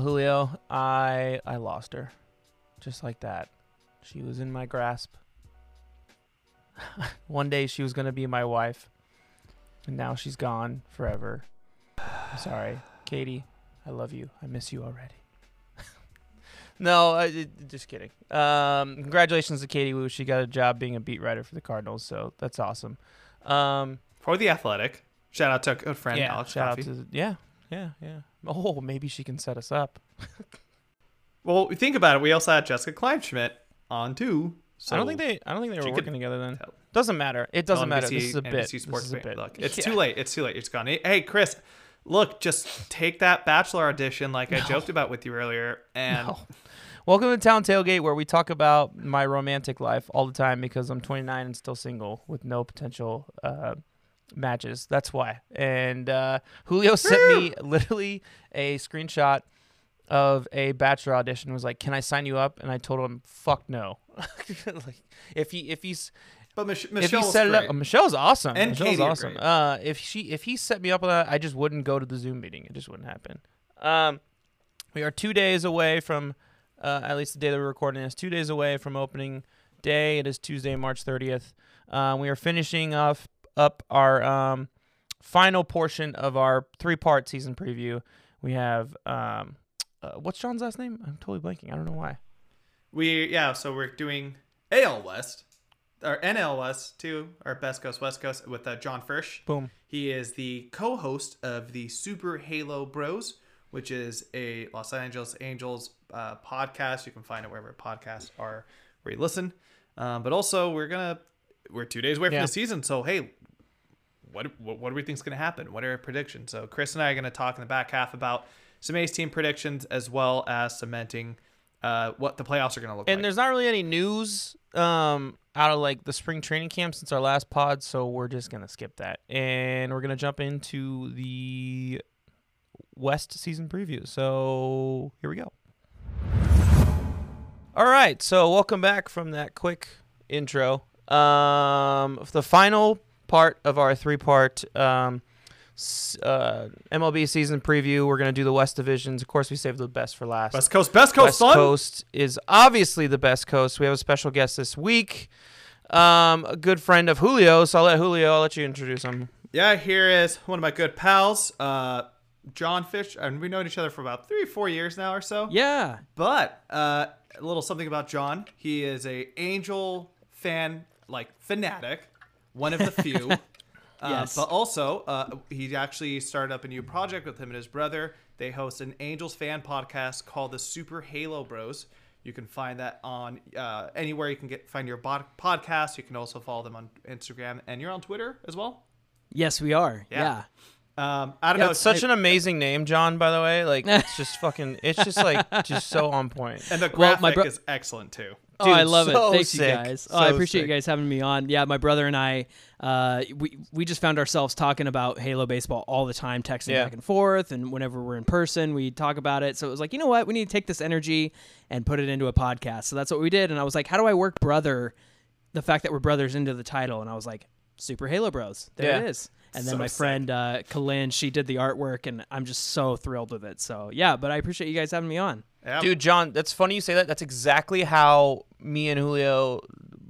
Well, Julio, I I lost her, just like that. She was in my grasp. One day she was gonna be my wife, and now she's gone forever. I'm sorry, Katie. I love you. I miss you already. no, I, it- just kidding. Um, congratulations to Katie Wu. She got a job being a beat writer for the Cardinals, so that's awesome. Um, For the athletic. Shout out to a good friend, yeah, Alex shout Coffey. out to yeah, yeah, yeah. Oh, maybe she can set us up. Well, think about it. We also had Jessica Kleinschmidt on too. So I don't think they. I don't think they were working together then. tell. Doesn't matter. It doesn't on matter. This is a bit. NBC Sports this is a bit. Look, it's Yeah. too late. It's too late. It's gone. Hey, Chris, look, just take that Bachelor audition like I joked about with you earlier, and No. Welcome to Town Tailgate, where we talk about my romantic life all the time because I'm 29 and still single with no potential uh, matches. That's why. And uh, Julio sent me literally a screenshot of a bachelor audition. Was like, "Can I sign you up?" And I told him, "Fuck no." like, if he if he's but Mich- if Michelle's he set it great. up, Michelle's awesome. And Michelle's Katie awesome. Uh, if she if he set me up with that, I just wouldn't go to the Zoom meeting. It just wouldn't happen. Um, we are two days away from, uh, at least the day that we're recording is two days away from opening day. It is Tuesday, March 30th. Um, we are finishing off up our um, final portion of our three part season preview. We have um, uh, what's John's last name? I'm totally blanking. I don't know why. we yeah. So we're doing AL West or NL West too, our Best Coast West Coast with uh, John Frisch. Boom. He is the co-host of the Super Halo Bros, which is a Los Angeles Angels uh, podcast. You can find it wherever podcasts are where you listen. Um, but also, we're gonna we're two days away from Yeah. the season, so hey, what what, what do we think is gonna happen? What are our predictions? So Chris and I are gonna talk in the back half about some A's team predictions as well as cementing uh, what the playoffs are gonna look And like. And there's not really any news um, out of like the spring training camp since our last pod, so we're just gonna skip that, and we're gonna jump into the West season preview. So here we go. All right, so welcome back from that quick intro. Um, the final part of our three-part um, uh, MLB season preview. We're gonna do the West divisions. Of course, we saved the best for last. West Coast, Best Coast, West son. Coast is obviously the best coast. We have a special guest this week, um, a good friend of Julio. So I'll let Julio. I'll let you introduce him. Yeah, here is one of my good pals, uh, John Fish, and we've known each other for about three four years now or so. Yeah. But uh, a little something about John. He is a Angel fan, like fanatic, one of the few. Uh, Yes. But also, uh, he actually started up a new project with him and his brother. They host an Angels fan podcast called the Super Halo Bros. You can find that on uh, anywhere you can get find your bod- podcast. You can also follow them on Instagram, and you're on Twitter as well. Yes, we are. Yeah. Yeah. Um, I don't Yeah, know. it's such an amazing name, John. By the way, like it's just fucking. It's just like just so on point. and the Well, graphic my bro- is excellent too. Oh, I love so it. Thanks, sick. you guys. Oh, I appreciate sick. you guys having me on. Yeah, my brother and I, uh, we we just found ourselves talking about Halo baseball all the time, texting Yeah. back and forth, and whenever we're in person, we talk about it. So it was like, you know what, we need to take this energy and put it into a podcast. So that's what we did. And I was like, how do I work brother? The fact that we're brothers into the title, and I was like, Super Halo Bros. There it Yeah. is. And then So my sick. friend uh, Kalin, she did the artwork, and I'm just so thrilled with it. So yeah, but I appreciate you guys having me on. Yeah. Dude, John, that's funny you say that. That's exactly how me and Julio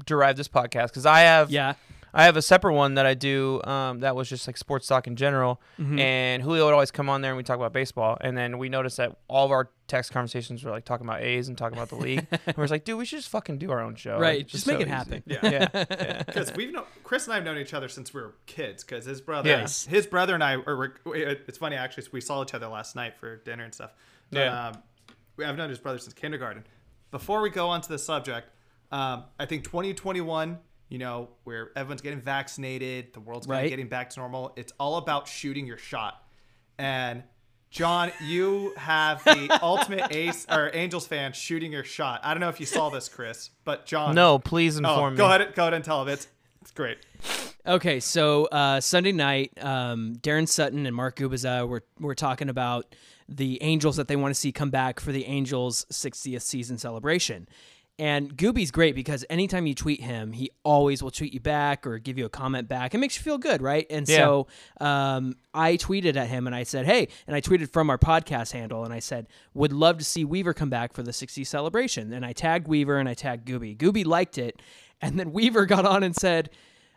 derived this podcast because I have Yeah. I have a separate one that I do um, that was just like sports talk in general. And Julio would always come on there and we talk about baseball. And then we noticed that all of our text conversations were like talking about A's and talking about the league. and we're just like, dude, we should just fucking do our own show. Right, It's just so make it easy. happen. Yeah. Yeah. yeah. because we've known Chris and I have known each other since we were kids. Because his brother, Yes. his brother and I, are, it's funny actually. We saw each other last night for dinner and stuff. But, Yeah. Um, we have known his brother since kindergarten. Before we go on to the subject, um, I think 2021. You know, where everyone's getting vaccinated, the world's Right. getting back to normal. It's all about shooting your shot. And John, you have the ultimate ace or Angels fan shooting your shot. I don't know if you saw this, Chris, but John. No, please Oh, inform go me. ahead, go ahead and tell him. It's it's great. Okay, so uh, Sunday night, um, Daron Sutton and Mark Gubicza were were talking about the Angels that they want to see come back for the Angels' 60th season celebration, And Gooby's great because anytime you tweet him, he always will tweet you back or give you a comment back. It makes you feel good, right? And Yeah. so um, I tweeted at him and I said, "Hey," and I tweeted from our podcast handle and I said, "Would love to see Weaver come back for the 60 celebration." And I tagged Weaver and I tagged Gooby. Gooby liked it, and then Weaver got on and said,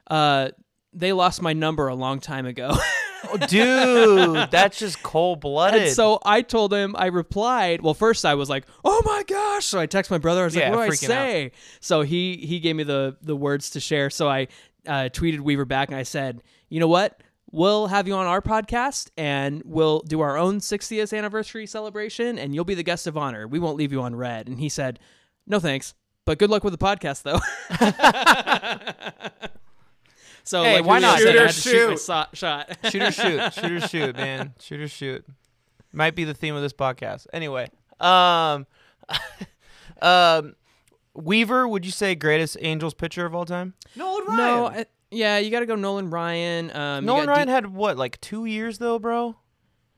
uh, "They lost my number a long time ago." Oh, dude, that's just cold blooded. So I told him, I replied. Well, first I was like, "Oh my gosh!" So I text my brother. I was Yeah, like, "What do I say?" So he he gave me the the words to share. So I uh, tweeted Weaver back and I said, "You know what? We'll have you on our podcast and we'll do our own 60th anniversary celebration, and you'll be the guest of honor. We won't leave you on red." And he said, "No thanks, but good luck with the podcast, though." so Hey, like why not? said, I Shoot or had shoot my shoot. so- shot. shoot or shoot, shoot or shoot, man, shoot or shoot. Might be the theme of this podcast. Anyway, um, um, Weaver, would you say greatest Angels pitcher of all time? Nolan Ryan. No, I, yeah, you got to go Nolan Ryan. Um, Nolan Ryan D- had what, like two years though, bro?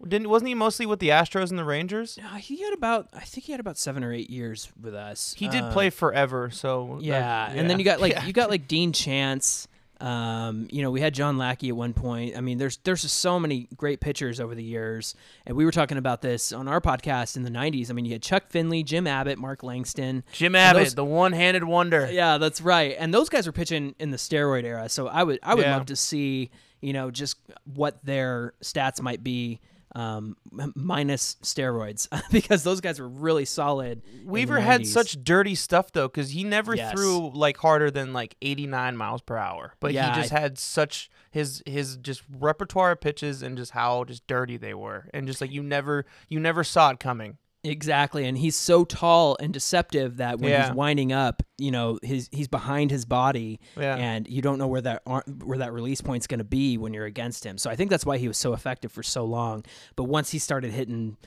Didn't wasn't he mostly with the Astros and the Rangers? Uh, he had about, I think he had about seven or eight years with us. He did Uh, play forever, so that- Yeah, and then you got like Yeah. you got like Dean Chance. Um, you know, we had John Lackey at one point. I mean, there's there's just so many great pitchers over the years, and we were talking about this on our podcast in the '90s. I mean, you had Chuck Finley, Jim Abbott, Mark Langston. Jim Abbott, those- the one-handed wonder. Yeah, that's right. And those guys were pitching in the steroid era, so I would I would Yeah. love to see you know just what their stats might be um, minus steroids because those guys were really solid. Weaver had such dirty stuff though, because he never Yes. threw like harder than like 89 miles per hour. But Yeah, he just I- had such his his just repertoire of pitches and just how just dirty they were, and just like you never you never saw it coming. Exactly, and he's so tall and deceptive that when Yeah. he's winding up, you know, his he's behind his body, Yeah. and you don't know where that ar- where that release point's going to be when you're against him. So I think that's why he was so effective for so long. But once he started hitting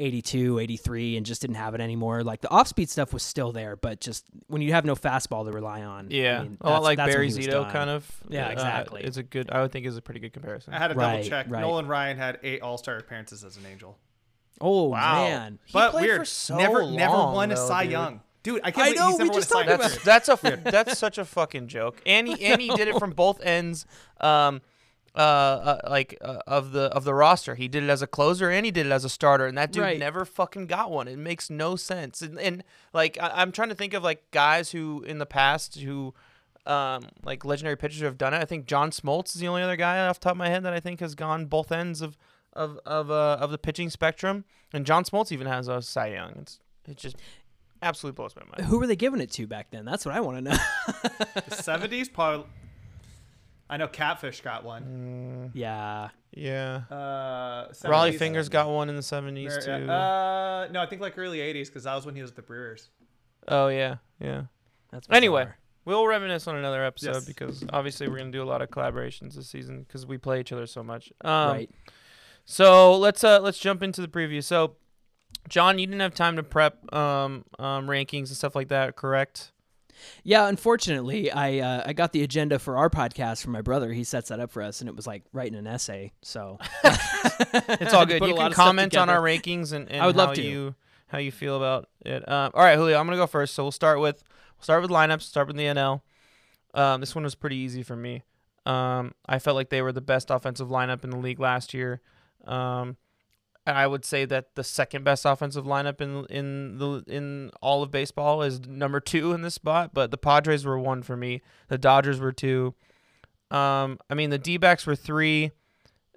82, 83, and just didn't have it anymore, like the off speed stuff was still there, but just when you have no fastball to rely on, Yeah, I mean, a lot like Barry Zito done. kind of. Yeah, uh, exactly. It's a good. I would think is a pretty good comparison. I had to Right, double check. right. Nolan Ryan had eight All Star appearances as an Angel, Oh Wow. man, He but played weird. for so never, never long, won a though, Cy dude. Young. Dude, I can't I know, we never won a just talked about That's that's a that's such a fucking joke. And he and he did it from both ends, um, uh, uh like uh, of the of the roster. He did it as a closer and he did it as a starter, and that dude Right. never fucking got one. It makes no sense. And, and like I, I'm trying to think of like guys who in the past who. Um, like legendary pitchers who have done it. I think John Smoltz is the only other guy off the top of my head that I think has gone both ends of of of uh, of the pitching spectrum. And John Smoltz even has a Cy Young. It's it just absolutely blows my mind. who were they giving it to back then? That's what I want to know. The seventies, probably. I know Catfish got one. yeah, Yeah. Uh, Rollie Fingers got one in the 70s too. Uh, no, I think like early '80s because that was when he was with the Brewers. oh yeah, yeah. that's Anyway, we'll reminisce on another episode Yes. because obviously we're gonna do a lot of collaborations this season because we play each other so much. Um, right. So let's uh let's jump into the preview. So, John, you didn't have time to prep um, um rankings and stuff like that, correct? Yeah, unfortunately, I uh, I got the agenda for our podcast from my brother. He sets that up for us, and it was like writing an essay. So It's all good. You can comment on our rankings and, and I would how love to. you how you feel about it. Um, all right, Julio, I'm gonna go first. So we'll start with we'll start with lineups. Start with the NL. Um, this one was pretty easy for me. Um, I felt like they were the best offensive lineup in the league last year. Um, I would say that the second best offensive lineup in in the in all of baseball is number two in this spot. But the Padres were one for me. The Dodgers were two. Um, I mean the D-backs were three.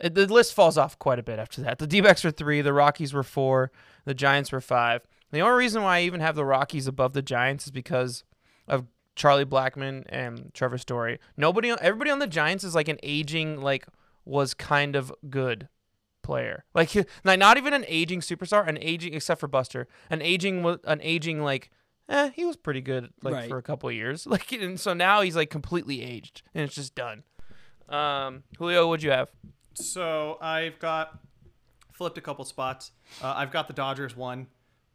Uh, The list falls off quite a bit after that. The D-backs were three. The Rockies were four. The Giants were five. The only reason why I even have the Rockies above the Giants is because of Charlie Blackmon and Trevor Story. Nobody, everybody on the Giants is like an aging, like was kind of good player. Like, he- not even an aging superstar, an aging except for Buster, an aging, an aging like, eh, he was pretty good like Right. for a couple of years. Like, and so now he's like completely aged and it's just done. Um, Julio, what'd you have? So I've got flipped a couple spots. Uh, I've got the Dodgers one,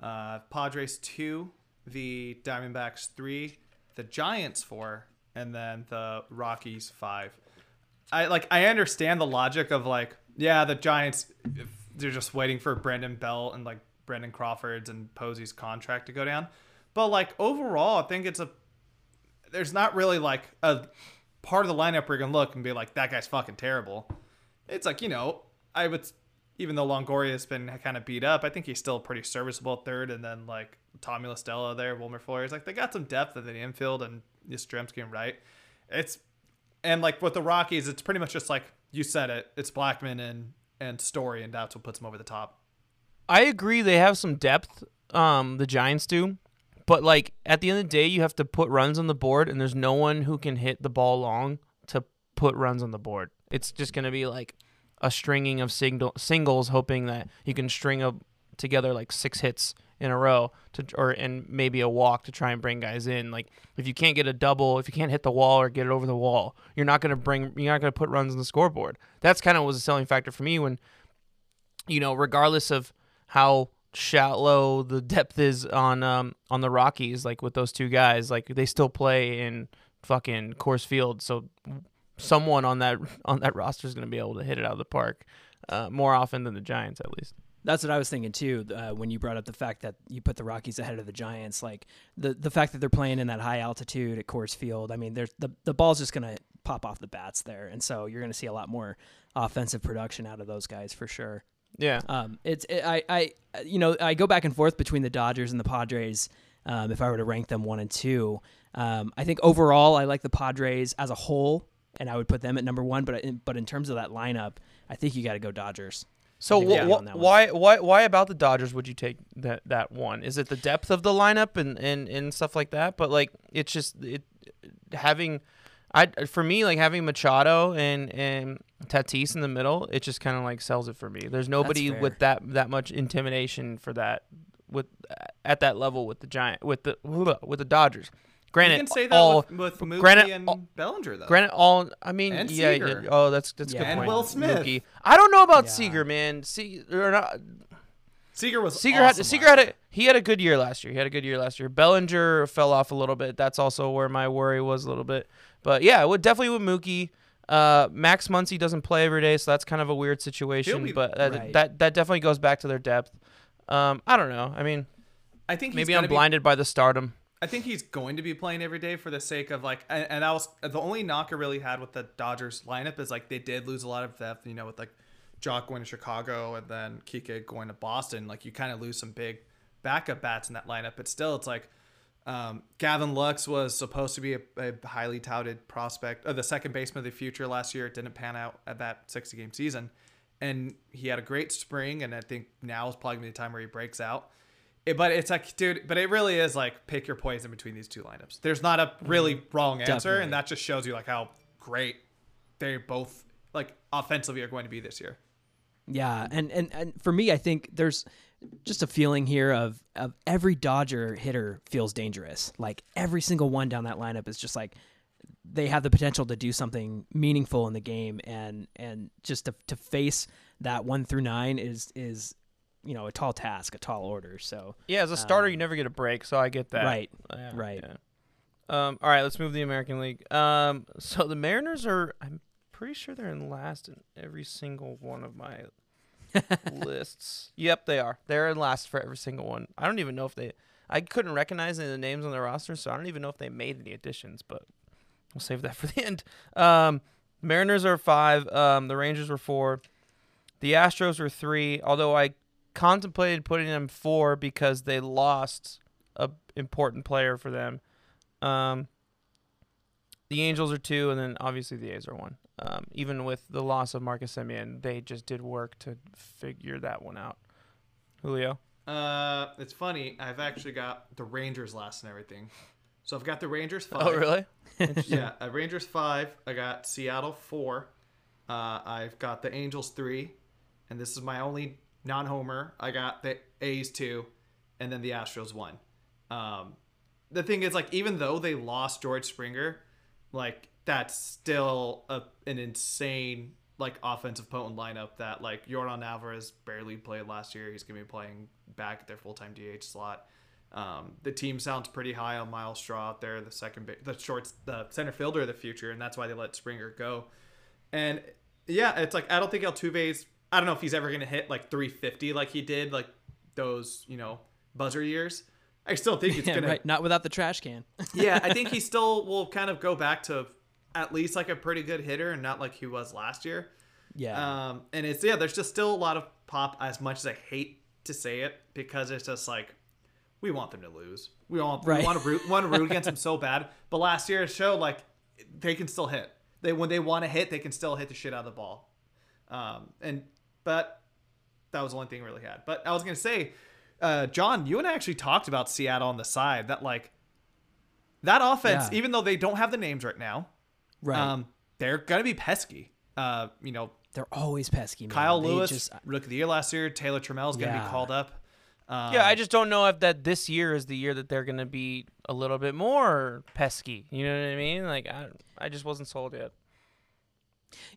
uh, Padres two, the Diamondbacks three, the Giants four, and then the Rockies five. I like I understand the logic of like yeah the Giants they're just waiting for Brandon Belt and like Brandon Crawford's and Posey's contract to go down, But like overall, I think it's a there's not really like a part of the lineup where you can look and be like that guy's fucking terrible. It's like you know I would even though Longoria's been kind of beat up, I think he's still pretty serviceable third. And then like Tommy La Stella there, Wilmer Flores, like they got some depth in the infield and Yastrzemski and right. It's and like with the Rockies, it's pretty much just like you said it. It's Blackmon and and Story, and that's what puts them over the top. I agree they have some depth. Um, the Giants do, but like at the end of the day, you have to put runs on the board, and there's no one who can hit the ball long to put runs on the board. It's just gonna be like a stringing of single singles, hoping that you can string up together like six hits in a row to or and maybe a walk to try and bring guys in. Like if you can't get a double, if you can't hit the wall or get it over the wall, you're not gonna bring you're not gonna put runs on the scoreboard. That's kind of was a selling factor for me when you know, regardless of how shallow the depth is on um on the Rockies, like with those two guys, like they still play in fucking Coors Field, so someone on that on that roster is going to be able to hit it out of the park uh, more often than the Giants, at least. That's what I was thinking too. Uh, when you brought up the fact that you put the Rockies ahead of the Giants, like the the fact that they're playing in that high altitude at Coors Field. I mean, there's the the ball's just gonna pop off the bats there, and so you're gonna see a lot more offensive production out of those guys for sure. Yeah. Um, it's it, I I you know I go back and forth between the Dodgers and the Padres. Um, if I were to rank them one and two, um, I think overall I like the Padres as a whole, and I would put them at number one. But in, but in terms of that lineup, I think you got to go Dodgers. So wh- on why why why about the Dodgers would you take that that one? Is it the depth of the lineup and and, and stuff like that? But like it's just it having I for me like having Machado and and Tatis in the middle, it just kind of like sells it for me. There's nobody with that that much intimidation for that with at that level with the giant with the with the Dodgers. Granted, you can say that all with, with Mookie granted, and all- Bellinger though. Granted, all I mean, And yeah, Seager. yeah. Oh, that's that's a Yeah. good And point. Will Smith. Mookie. I don't know about Yeah. Seager, man. See, or not, Seager was Seager awesome had Seager had a he had a good year last year. He had a good year last year. Bellinger fell off a little bit. That's also where my worry was a little bit. But yeah, it would definitely with Mookie. Uh, Max Muncy doesn't play every day, so that's kind of a weird situation. be- but that, Right. that that definitely goes back to their depth. Um, I don't know. I mean, I think he's maybe I'm be- blinded by the stardom. I think he's going to be playing every day for the sake of like, and, and I was the only knock I really had with the Dodgers lineup is like they did lose a lot of depth. You know, with like Joc going to Chicago and then Kike going to Boston. Like you kind of lose some big backup bats in that lineup, but still, it's like um, Gavin Lux was supposed to be a, a highly touted prospect, or the second baseman of the future last year. It didn't pan out at that 60 game season, and he had a great spring, and I think now is probably the time where he breaks out. It- but it's like, dude, but it really is like pick your poison between these two lineups. There's not a really mm-hmm. wrong answer, Definitely. and that just shows you like how great they both like offensively are going to be this year. Yeah, and, and and for me, I think there's just a feeling here of of every Dodger hitter feels dangerous. Like every single one down that lineup is just like they have the potential to do something meaningful in the game, and and just to to face that one through nine is is you know a tall task, a tall order. So Yeah, as a starter, you never get a break, so I get that. right, Yeah, right. yeah. Um, all right, let's move to the American League. Um, so the Mariners are, I'm pretty sure they're in last in every single one of my lists. Yep, they are. They're in last for every single one. I don't even know if they, I couldn't recognize any of the names on the roster, so I don't even know if they made any additions, but we'll save that for the end. Um, Mariners are five. Um, the Rangers were four. The Astros were three, although I contemplated putting them four because they lost a important player for them. Um, the Angels are two, and then obviously the A's are one. Um, even with the loss of Marcus Semien, they just did work to figure that one out. Julio, Uh, it's funny. I've actually got the Rangers last and everything. So I've got the Rangers five. oh really? yeah, uh, Rangers five. I got Seattle four. Uh, I've got the Angels three, and this is my only non-homer. I got the A's two, and then the Astros one. Um, the thing is, like, even though they lost George Springer, like that's still a, an insane like offensive potent lineup that like Yordan Alvarez barely played last year. He's gonna be playing back at their full time DH slot. Um, the team sounds pretty high on Myles Straw out there, the second, the shorts, the center fielder of the future, and that's why they let Springer go. And yeah, it's like I don't think Altuve's. I don't know if he's ever gonna hit like 350 like he did like those you know buzzer years. I still think it's Yeah, gonna. right. Not without the trash can. yeah, I think he still will kind of go back to at least like a pretty good hitter and not like he was last year. yeah. Um, and it's yeah, there's just still a lot of pop. As much as I hate to say it, because it's just like we want them to lose. We want Right. we want to root want to root against them so bad. But last year it showed like they can still hit. They when they want to hit, they can still hit the shit out of the ball. Um, and but that was the only thing we really had. But I was gonna say, uh, John, you and I actually talked about Seattle on the side. That like that offense, Yeah. even though they don't have the names right now, right. um, they're gonna be pesky. Uh, you know, They're always pesky. Man. Kyle They Lewis, just- rookie of the year last year. Taylor Trammell's going to Yeah. be called up. Um, Yeah, I just don't know if that this year is the year that they're gonna be a little bit more pesky. You know what I mean? Like I, I just wasn't sold yet.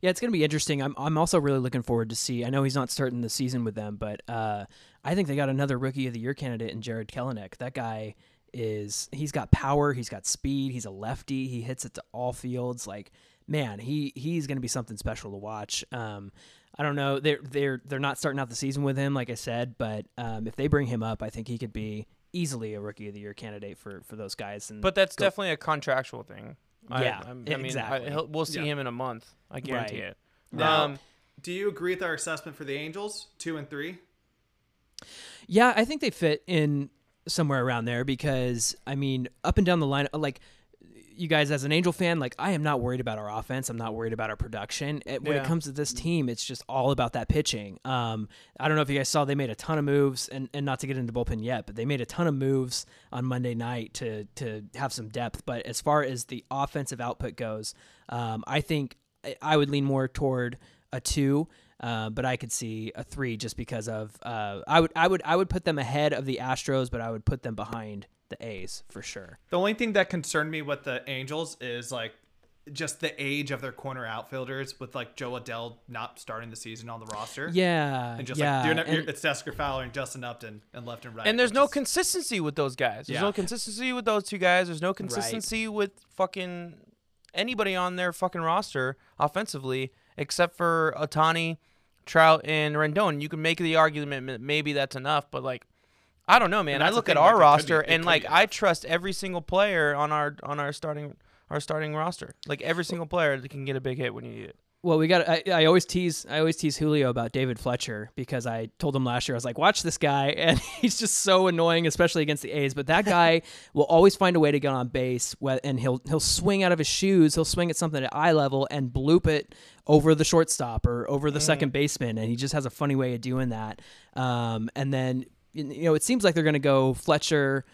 Yeah, it's going to be interesting. I'm I'm also really looking forward to see. I know he's not starting the season with them, but uh, I think they got another rookie of the year candidate in Jarred Kelenic. That guy is he's got power, he's got speed, he's a lefty, he hits it to all fields. Like man, he he's going to be something special to watch. Um, I don't know. They're they're they're not starting out the season with him, like I said, but um, if they bring him up, I think he could be easily a rookie of the year candidate for for those guys. And But that's go- definitely a contractual thing. I- Yeah, I, I mean, exactly. I, he'll, we'll see Yeah. him in a month. I guarantee Right. it. Now, Um, do you agree with our assessment for the Angels, two and three? Yeah, I think they fit in somewhere around there because I mean, up and down the line, like you guys as an Angel fan, like I am not worried about our offense. I'm not worried about our production. It- when Yeah. it comes to this team, it's just all about that pitching. Um, I don't know if you guys saw they made a ton of moves, and, and not to get into bullpen yet, but they made a ton of moves on Monday night to to have some depth. But as far as the offensive output goes, um, I think I- I would lean more toward a two. Uh, but I could see a three just because of uh, I would I would I would put them ahead of the Astros, but I would put them behind the A's for sure. The only thing that concerned me with the Angels is like just the age of their corner outfielders, with like Jo Adell not starting the season on the roster. Yeah, And just yeah, like you're not, you're, and- it's Dexter Fowler and Justin Upton and left and right. and there's no is- consistency with those guys. There's Yeah. no consistency with those two guys. There's no consistency with fucking anybody on their fucking roster offensively except for Ohtani, Trout, and Rendon. You can make the argument that maybe that's enough, but like. I don't know, man. I that's the look at our like, roster be- and like I trust every single player on our on our starting our starting roster. Like every single player that can get a big hit when you need it. Well, we got. I, I always tease. I always tease Julio about David Fletcher because I told him last year I was like, watch this guy, and he's just so annoying, especially against the A's. But that guy will always find a way to get on base, and he'll he'll swing out of his shoes. He'll swing at something at eye level and bloop it over the shortstop or over the second baseman, and he just has a funny way of doing that. Um, and then you know, it seems like they're going to go Fletcher.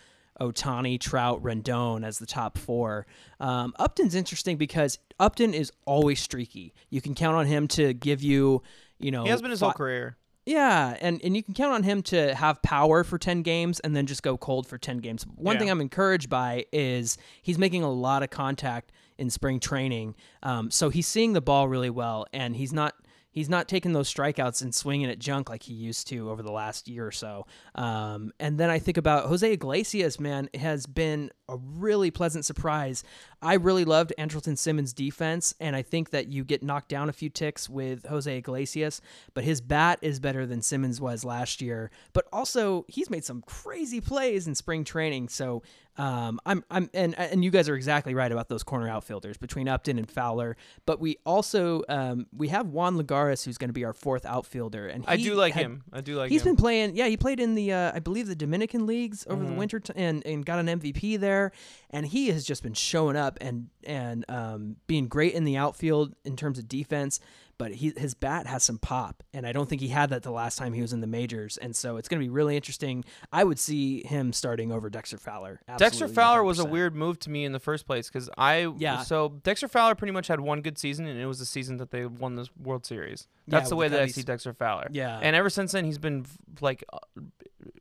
Ohtani, Trout, Rendon as the top four. Um, Upton's interesting because Upton is always streaky. You can count on him to give you, you know, He has been his whole career. yeah, and, and you can count on him to have power for 10 games and then just go cold for 10 games. One Yeah. thing I'm encouraged by is he's making a lot of contact in spring training. Um, so he's seeing the ball really well, and he's not. He's not taking those strikeouts and swinging at junk like he used to over the last year or so. Um, and then I think about Jose Iglesias, man, has been a really pleasant surprise. I really loved Andrelton Simmons' defense, and I think that you get knocked down a few ticks with Jose Iglesias, but his bat is better than Simmons was last year. But also, he's made some crazy plays in spring training. So um, I'm, I'm, and and you guys are exactly right about those corner outfielders between Upton and Fowler. But we also um, we have Juan Lagares, who's going to be our fourth outfielder, and I do like had- him. I do like He's him. been playing. Yeah, he played in the uh, I believe the Dominican leagues over Mm-hmm. the winter t- and and got an MVP there. And he has just been showing up and and um, being great in the outfield in terms of defense. But he, his bat has some pop, and I don't think he had that the last time he was in the majors. And so it's going to be really interesting. I would see him starting over Dexter Fowler. Dexter Fowler was a weird move to me in the first place because I Yeah. So Dexter Fowler pretty much had one good season, and it was the season that they won the World Series. That's Yeah, the way that I see Dexter Fowler. Yeah. And ever since then, he's been like uh,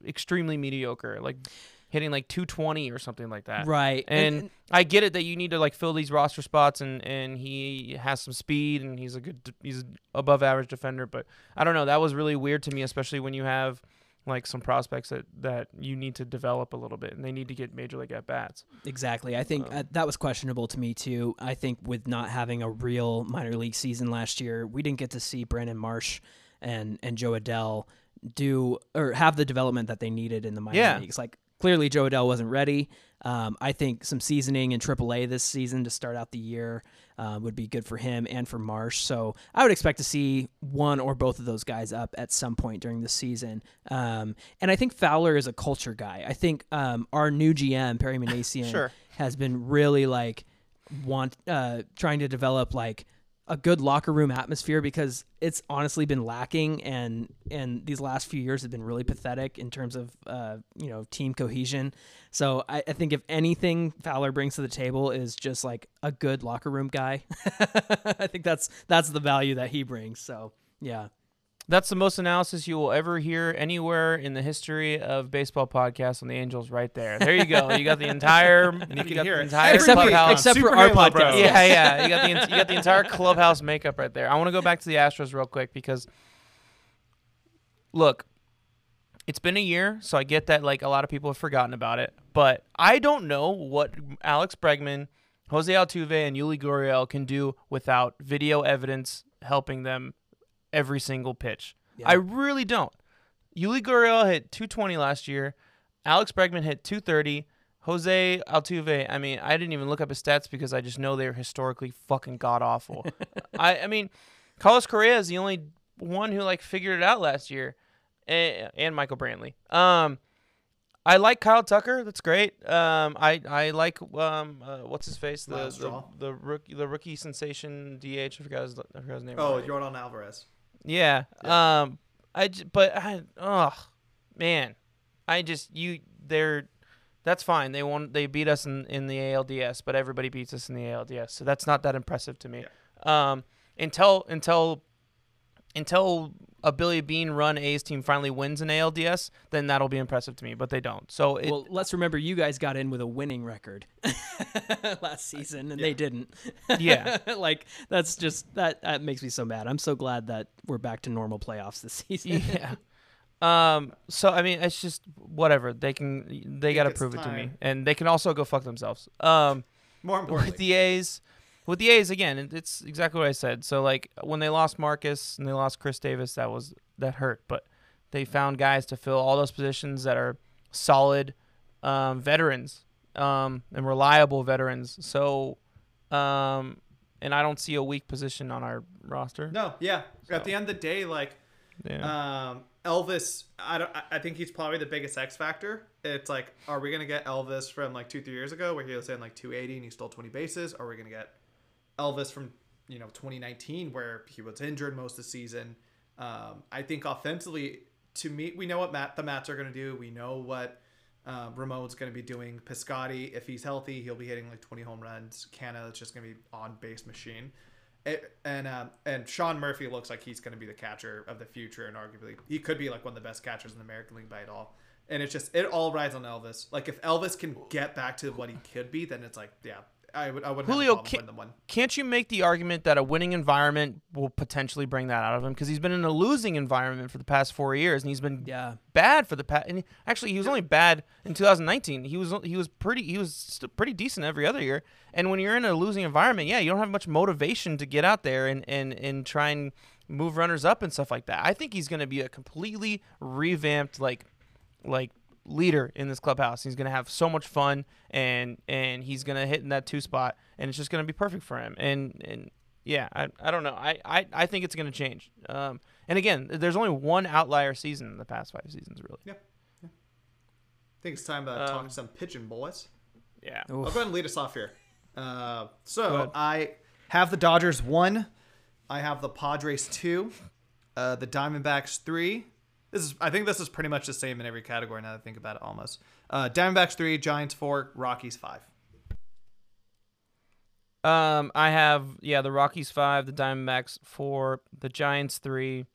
extremely mediocre, like hitting like 220 or something like that. right. And, I get it that you need to like fill these roster spots, and and he has some speed, and he's a good, he's above average defender. But I don't know, that was really weird to me, especially when you have like some prospects that that you need to develop a little bit, and they need to get major league at bats. Exactly. I think uh, that was questionable to me too. I think with not having a real minor league season last year, we didn't get to see Brandon Marsh and and Jo Adell do or have the development that they needed in the minor Yeah. leagues. Like clearly Jo Adell wasn't ready. Um, I think some seasoning in AAA this season to start out the year uh, would be good for him and for Marsh. So I would expect to see one or both of those guys up at some point during the season. Um, and I think Fowler is a culture guy. I think um, our new GM Perry Minasian Sure. has been really like want uh, trying to develop like a good locker room atmosphere because it's honestly been lacking and and these last few years have been really pathetic in terms of uh, you know team cohesion. So I, I think if anything fowler brings to the table is just like a good locker room guy. I think that's that's the value that he brings. So yeah That's the most analysis you will ever hear anywhere in the history of baseball podcasts on the Angels. Right there. There you go. You got the entire. and you can hear it. entire Except for- clubhouse. except for our Halo podcast. Bros. yeah, yeah. You got the you got the entire clubhouse makeup right there. I want to go back to the Astros real quick because look, it's been a year, so I get that like a lot of people have forgotten about it, but I don't know what Alex Bregman, Jose Altuve, and Yuli Gurriel can do without video evidence helping them every single pitch. Yeah. I really don't. Yuli Gurriel hit 220 last year. Alex Bregman hit 230. Jose Altuve, I mean, I didn't even look up his stats because I just know they're historically fucking god awful. I, I mean, Carlos Correa is the only one who like figured it out last year, and, and Michael Brantley. Um, I like Kyle Tucker. That's great. Um, I I like um, uh, what's his face the Lance the, the rookie the rookie sensation DH. I forgot his I forgot his name. Oh, already. Yordan Alvarez. Yeah. Um. I. j- But I. Oh, man. I just you. They're. That's fine. They won. They beat us in in the ALDS, but everybody beats us in the ALDS, so that's not that impressive to me. Um. Until until until a Billy Beane run A's team finally wins an ALDS, then that'll be impressive to me. But they don't. So it, well let's remember you guys got in with a winning record last season and they didn't Yeah. like that's just that that makes me so mad i'm so glad that we're back to normal playoffs this season yeah. Um. So I mean, it's just whatever they can. They got to it's prove it to me, and they can also go fuck themselves. Um. More importantly, with the A's, with the A's again, it's exactly what I said. So like when they lost Marcus and they lost Khris Davis, that was that hurt. But they found guys to fill all those positions that are solid um, veterans um, and reliable veterans. So, um, and I don't see a weak position on our roster. no, yeah. So- At the end of the day, like Yeah. um, Elvis, I don't. I- I think he's probably the biggest X factor. It's like, are we gonna get Elvis from like two, three years ago, where he was in like 280 and he stole 20 bases? Are we gonna get Elvis from you know 2019, where he was injured most of the season? Um, I think offensively, to me, we know what Matt the Mats are gonna do. We know what. Uh, Ramon's going to be doing Piscotti. If he's healthy, he'll be hitting like 20 home runs. Canha is just going to be on base machine. It, and um, and Sean Murphy looks like he's going to be the catcher of the future, and arguably he could be like one of the best catchers in the American League by it all. And it's just it all rides on Elvis. Like if Elvis can get back to what he could be, then it's like yeah, I would I wouldn't Julio, have a can- winning the one. Can't you make the argument that a winning environment will potentially bring that out of him? Because he's been in a losing environment for the past four years, and he's been yeah bad for the past. And he- actually, he was only bad in 2019. He was he was pretty he was pretty decent every other year. And when you're in a losing environment, yeah, you don't have much motivation to get out there and and and try and move runners up and stuff like that. I think he's going to be a completely revamped like like leader in this clubhouse. He's going to have so much fun and and he's going to hit in that two spot and it's just going to be perfect for him. And and yeah, I, I don't know. I, I, I think it's going to change. Um, and again, there's only one outlier season in the past five seasons, really. Yeah, I think it's time to Um, talk some pigeon boys. Yeah. I'll go ahead and lead us off here. Uh, so. I have the Dodgers one. I have the Padres two. Uh, the Diamondbacks three. This is I think this is pretty much the same in every category now that I think about it almost. Uh, Diamondbacks three, Giants four, Rockies five. Um, I have yeah the Rockies five, the Diamondbacks four, the Giants three,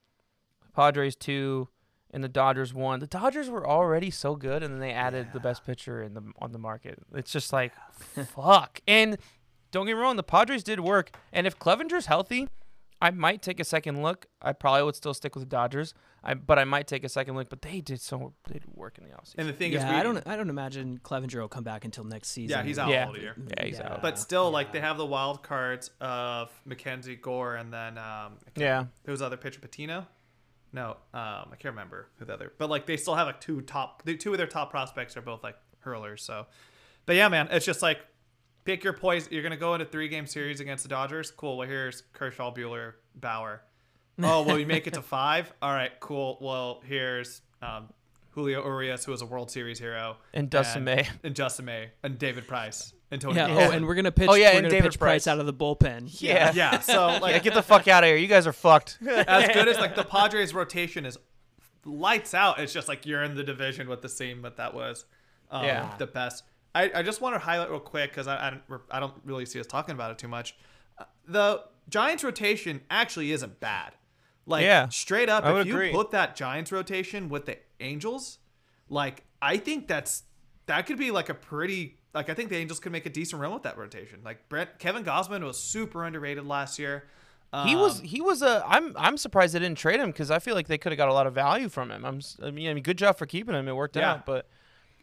Padres two, and the Dodgers one. The Dodgers were already so good, and then they added the best pitcher in the on the market. It's just like fuck. And don't get me wrong, the Padres did work. And if Clevinger's healthy, I might take a second look. I probably would still stick with the Dodgers. I but I might take a second look. But they did so they did work in the offseason. And the thing is, we, i don't i don't imagine Clevinger will come back until next season Yeah, he's out Yeah. all year. Yeah, he's Yeah. out. But still, like they have the wild cards of Mackenzie Gore and then um, Yeah. who's the other pitcher Patino. no, um, I can't remember who the other, but like they still have like two top, the two of their top prospects are both like hurlers. So, but yeah, man, it's just like pick your poison. You're gonna go into three game series against the Dodgers. Cool. Well, here's Kershaw, Buehler, Bauer. Oh, well, you make it to five. All right, cool. Well, here's um, Julio Urias, who was a World Series hero, And Dustin May. and Dustin May, and David Price, and Tony. Yeah. Peterson. Oh, and we're gonna pitch. Oh, yeah, we're and gonna David pitch Price Price. out of the bullpen. Yeah. yeah. So like, Yeah, get the fuck out of here. You guys are fucked. as good as like the Padres rotation is lights out. It's just like you're in the division with the same, but that was um, Yeah. the best. I, I just want to highlight real quick because I, I don't I don't really see us talking about it too much. Uh, The Giants rotation actually isn't bad. Like Yeah, straight up, if you agree. put that Giants rotation with the Angels, like I think that's that could be like a pretty like I think the Angels could make a decent run with that rotation. Like Brent Kevin Gausman was super underrated last year. He was Um, he was a I'm I'm surprised they didn't trade him because I feel like they could have got a lot of value from him. I'm I mean I mean good job for keeping him. It worked Yeah. out, but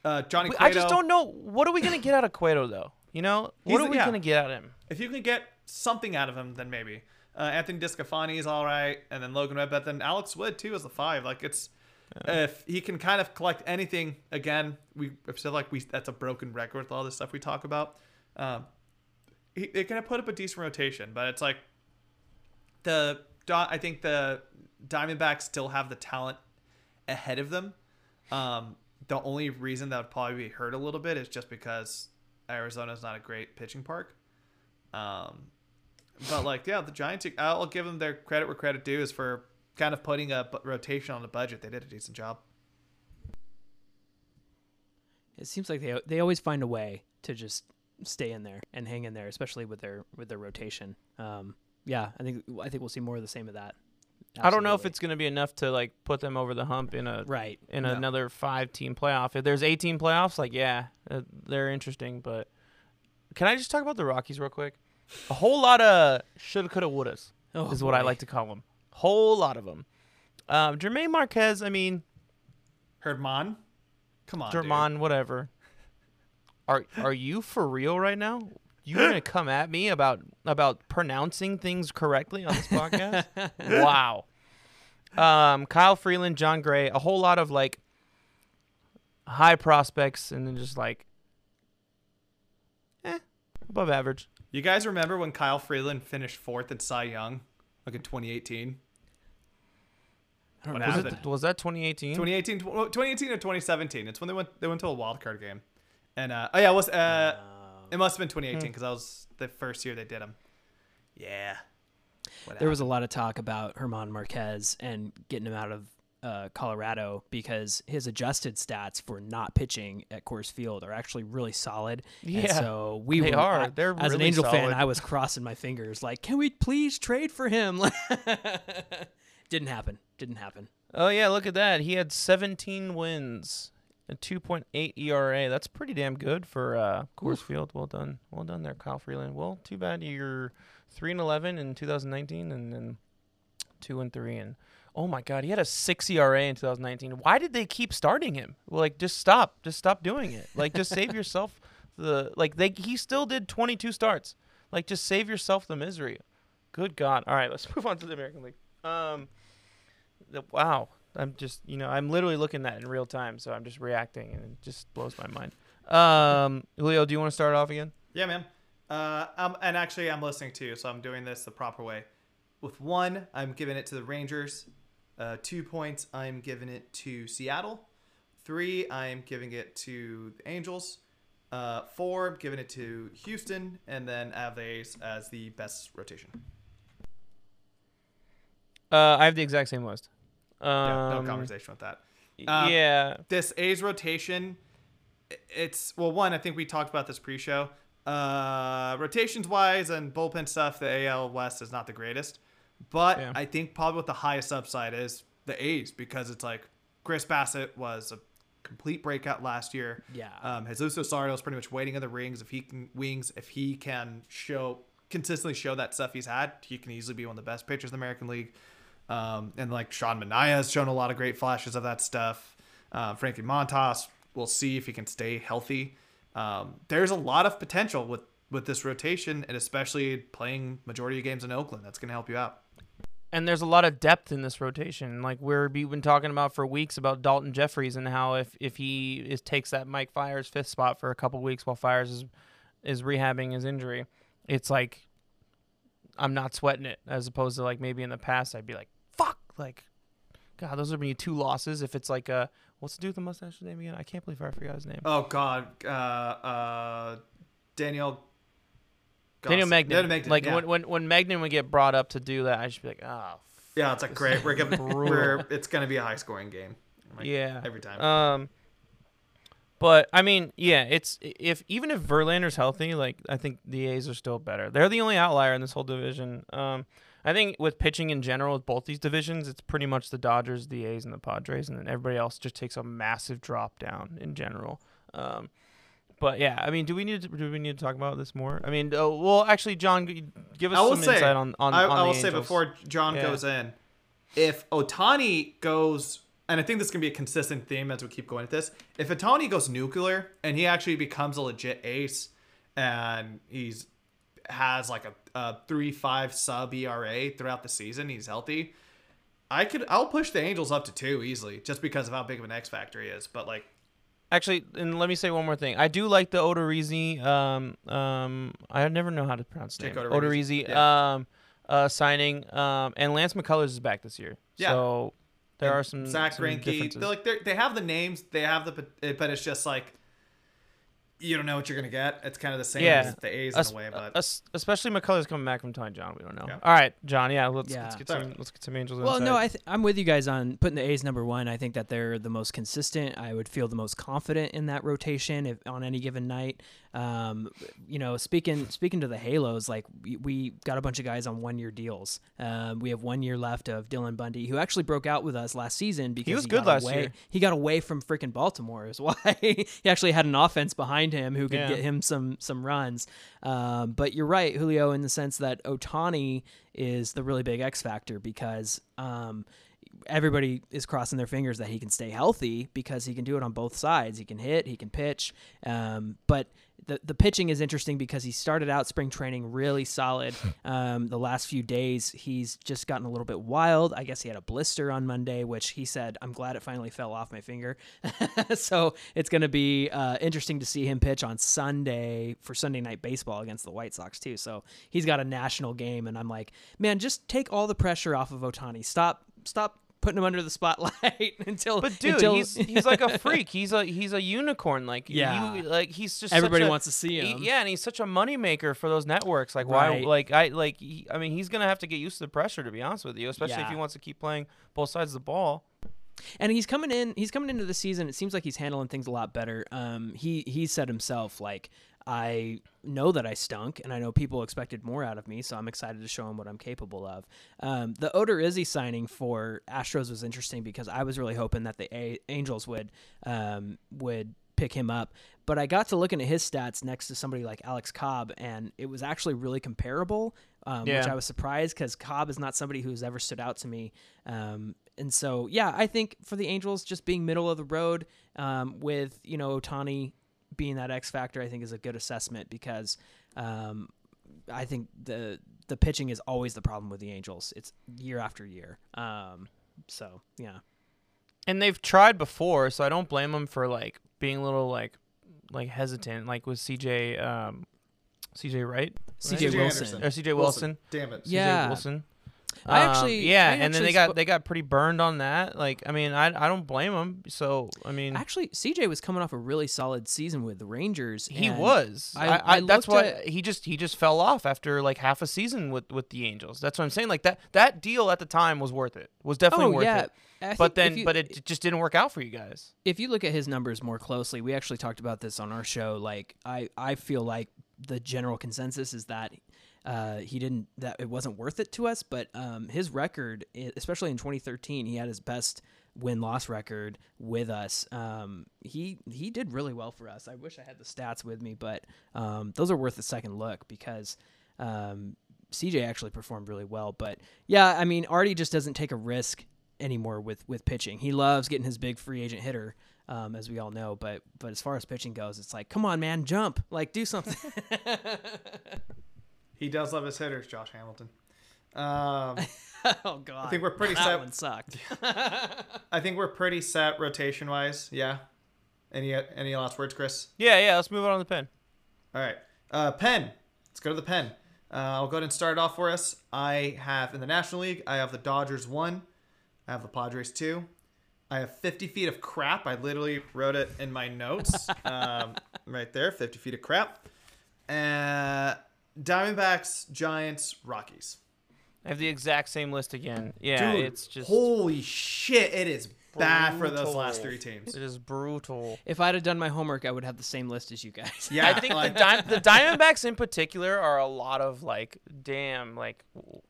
uh, Johnny. I just don't know what are we gonna get out of Cueto though. You know what He's- are we yeah. gonna get out of him? If you can get something out of him, then maybe. Uh, Anthony DeSclafani is all right, and then Logan Webb, but then Alex Wood too is the five. Like it's if he can kind of collect anything again, we I feel like we that's a broken record with all this stuff we talk about. Um, he, they can put up a decent rotation, but it's like the I think the Diamondbacks still have the talent ahead of them. Um, the only reason that would probably be hurt a little bit is just because Arizona is not a great pitching park. Um, but like, yeah, the Giants. I'll give them their credit where credit due is for kind of putting a rotation on the budget. They did a decent job. It seems like they they always find a way to just stay in there and hang in there, especially with their with their rotation. Um, yeah, I think I think we'll see more of the same of that. I don't know if it's gonna be enough to like put them over the hump in a right. in No. another five team playoff. If there's 18 playoffs, like yeah, uh, they're interesting. But can I just talk about the Rockies real quick? A whole lot of shoulda, coulda, wouldas Oh, is what I like to call them. Whole lot of them. Um, Jermaine Marquez, I mean, Herdman, come on, dude. Whatever. Are are you for real right now? You gonna come at me about about pronouncing things correctly on this podcast? wow. Um, Kyle Freeland, Jon Gray, a whole lot of like high prospects, and then just like, eh, above average. You guys remember when Kyle Freeland finished fourth at Cy Young, like in 2018? What. Was, it, was that 2018? 2018, 2018 or 2017. It's when they went they went to a wild card game, and uh, oh yeah, it was uh, it must have been 2018 because that was the first year they did them. Yeah. What There was a lot of talk about Herman Marquez and getting him out of uh, Colorado because his adjusted stats for not pitching at Coors Field are actually really solid. And Yeah, so we they were, are. I- They're as an really Angel fan. I was crossing my fingers like, can we please trade for him? Didn't happen. Didn't happen. Oh yeah, look at that. He had 17 wins, a 2.8 ERA. That's pretty damn good for uh, Coors Field. Well done, well done there, Kyle Freeland. Well, too bad you're three and 11 in 2019, and then two and three. And oh my God, he had a six ERA in 2019. Why did they keep starting him? Well, like just stop, just stop doing it. Like just save yourself the like they he still did 22 starts. Like just save yourself the misery. Good God. All right, let's move on to the American League. Um, the, wow. I'm just, you know, I'm literally looking at it in real time, so I'm just reacting, and it just blows my mind. Um, Julio, do you want to start off again? Yeah, man. Uh, um, and actually, I'm listening too, so I'm doing this the proper way. With one, I'm giving it to the Rangers. Uh, two points, I'm giving it to Seattle. Three, I'm giving it to the Angels. Uh, four, I'm giving it to Houston, and then I have the A's as the best rotation. Uh, I have the exact same list. Um, Yeah, no conversation with that. Uh, yeah, this A's rotation, it's well, one I think we talked about this pre-show. Uh, rotations wise and bullpen stuff, the AL West is not the greatest, but Yeah. I think probably what the highest upside is the A's because it's like Chris Bassitt was a complete breakout last year. Yeah. Um, Jesus Osorio is pretty much waiting in the rings. If he can wings, if he can show consistently show that stuff he's had, he can easily be one of the best pitchers in the American League. Um, and like Sean Manaea has shown a lot of great flashes of that stuff. Uh, Frankie Montas, we'll see if he can stay healthy. Um, there's a lot of potential with with this rotation, and especially playing majority of games in Oakland. That's going to help you out. and there's a lot of depth in this rotation. Like we're we've been talking about for weeks about Daulton Jefferies and how if if he is takes that Mike Fiers fifth spot for a couple weeks while Fiers is is rehabbing his injury, it's like I'm not sweating it as opposed to like maybe in the past I'd be like like God those would be two losses if it's like a what's the dude with the mustache name again I can't believe I forgot his name Oh God, uh, uh, Daniel. Daniel Goss- Mengden Daniel Mengden, like yeah. when when when Mengden would get brought up to do that I'd just be like oh yeah, it's like great. We're gonna, we're it's gonna be a high scoring game. Like, yeah every time. Um, but I mean, yeah, it's if even if Verlander's healthy, like I think the A's are still better. They're the only outlier in this whole division. Um, I think with pitching in general, with both these divisions, it's pretty much the Dodgers, the A's, and the Padres, and then everybody else just takes a massive drop down in general. Um, but yeah, I mean, do we need to do we need to talk about this more? I mean, uh, well, actually, John, give us I will some say, insight on on. I, on I will say before John Yeah. goes in, if Ohtani goes, and I think this can be a consistent theme as we keep going at this. If Ohtani goes nuclear and he actually becomes a legit ace, and he's has like a, three five sub ERA throughout the season, he's healthy. I could I'll push the Angels up to two easily just because of how big of an X factor he is. But like Actually, and let me say one more thing. I do like the Odorizzi. Um, um, I never know how to pronounce his Jake name. Odorizzi, Odorizzi. Um, uh, signing. Um, and Lance McCullers is back this year. Yeah. So there and are some Zach some Greinke. They're like they they have the names, they have the but it's just like you don't know what you're gonna get. It's kind of the same Yeah. as the A's Es- in a way, but es- especially McCullers coming back from Tommy John. We don't know. Yeah. All right, John. Yeah, let's, Yeah. let's get Sorry. some let's get some Angels. Well, inside. no, I th- I'm with you guys on putting the A's number one. I think that they're the most consistent. I would feel the most confident in that rotation if on any given night. Um, you know, speaking speaking to the Halos, like we, we got a bunch of guys on one year deals. Um, we have one year left of Dylan Bundy, who actually broke out with us last season because he was good got last away, year. He got away from freaking Baltimore, is why he actually had an offense behind him who could Yeah. get him some some runs. Um, but you're right, Julio, in the sense that Ohtani is the really big X factor because um, everybody is crossing their fingers that he can stay healthy because he can do it on both sides. He can hit, he can pitch. Um, but the the pitching is interesting because he started out spring training really solid. Um, the last few days, he's just gotten a little bit wild. I guess he had a blister on Monday, which he said, "I'm glad it finally fell off my finger." so it's going to be uh, interesting to see him pitch on Sunday for Sunday night baseball against the White Sox too. So he's got a national game, and I'm like, man, just take all the pressure off of Ohtani. Stop, stop putting him under the spotlight until. But dude, until- he's he's like a freak. He's a he's a unicorn. Like Yeah. you, like he's just everybody a- wants to see he- him. yeah, and he's such a moneymaker for those networks. Like why? Right. Like I like. He, I mean, he's gonna have to get used to the pressure. To be honest with you, especially if he wants to keep playing both sides of the ball. and he's coming in he's coming into the season it seems like he's handling things a lot better um he he said himself like I know that I stunk, and I know people expected more out of me, so I'm excited to show them what I'm capable of. Um, the Odorizzi signing for Astros was interesting because I was really hoping that the A- Angels would um, would pick him up, but I got to looking at his stats next to somebody like Alex Cobb, and it was actually really comparable, um, which I was surprised because Cobb is not somebody who's ever stood out to me. Um, and so, yeah, I think for the Angels, just being middle of the road um, with you know Ohtani being that X factor, I think is a good assessment because um, I think the the pitching is always the problem with the Angels. It's year after year. Um, so yeah, And they've tried before, so I don't blame them for like being a little like like hesitant, like with CJ um, CJ Wright CJ CJ Wilson. Anderson. or CJ Wilson. Damn it. CJ Yeah. Wilson. I Um, actually- yeah, I and then they got they got pretty burned on that. Like, I mean, I I don't blame them. So, I mean, Actually, CJ was coming off a really solid season with the Rangers. he was. I- I, I, that's why at- he just he just fell off after like half a season with with the Angels. That's what I'm saying. Like that that deal at the time was worth it. Was definitely Oh worth yeah. it. I But then, you- but it just didn't work out for you guys. if you look at his numbers more closely, we actually talked about this on our show. Like I, I feel like the general consensus is that uh, he didn't that it wasn't worth it to us. But um, his record, especially in 2013, he had his best win loss record with us. Um, he he did really well for us. I wish I had the stats with me, but um, those are worth a second look because. Um, CJ actually performed really well, but yeah, I mean, Artie just doesn't take a risk anymore with with pitching. He loves getting his big free agent hitter, um, as we all know. But but as far as pitching goes, it's like, come on, man, jump, like do something. He does love his hitters, Josh Hamilton. Um, oh god. I think we're pretty that set. one sucked. I think we're pretty set rotation wise. Yeah. Any any last words, Chris? Yeah, yeah. Let's move on to the pen. All right. Uh, pen. Let's go to the pen. Uh, I'll go ahead and start off for us. I have in the National League, I have the Dodgers one. I have the Padres two. I have 50 feet of crap. I literally wrote it in my notes um, right there 50 feet of crap. Uh, Diamondbacks, Giants, Rockies. I have the exact same list again. Yeah, Dude, it's just holy shit. It is bad for those last three teams. it is brutal. if I'd have done my homework, I would have the same list as you guys. Yeah, I think like, the, Di- the Diamondbacks in particular are a lot of like, damn, like w-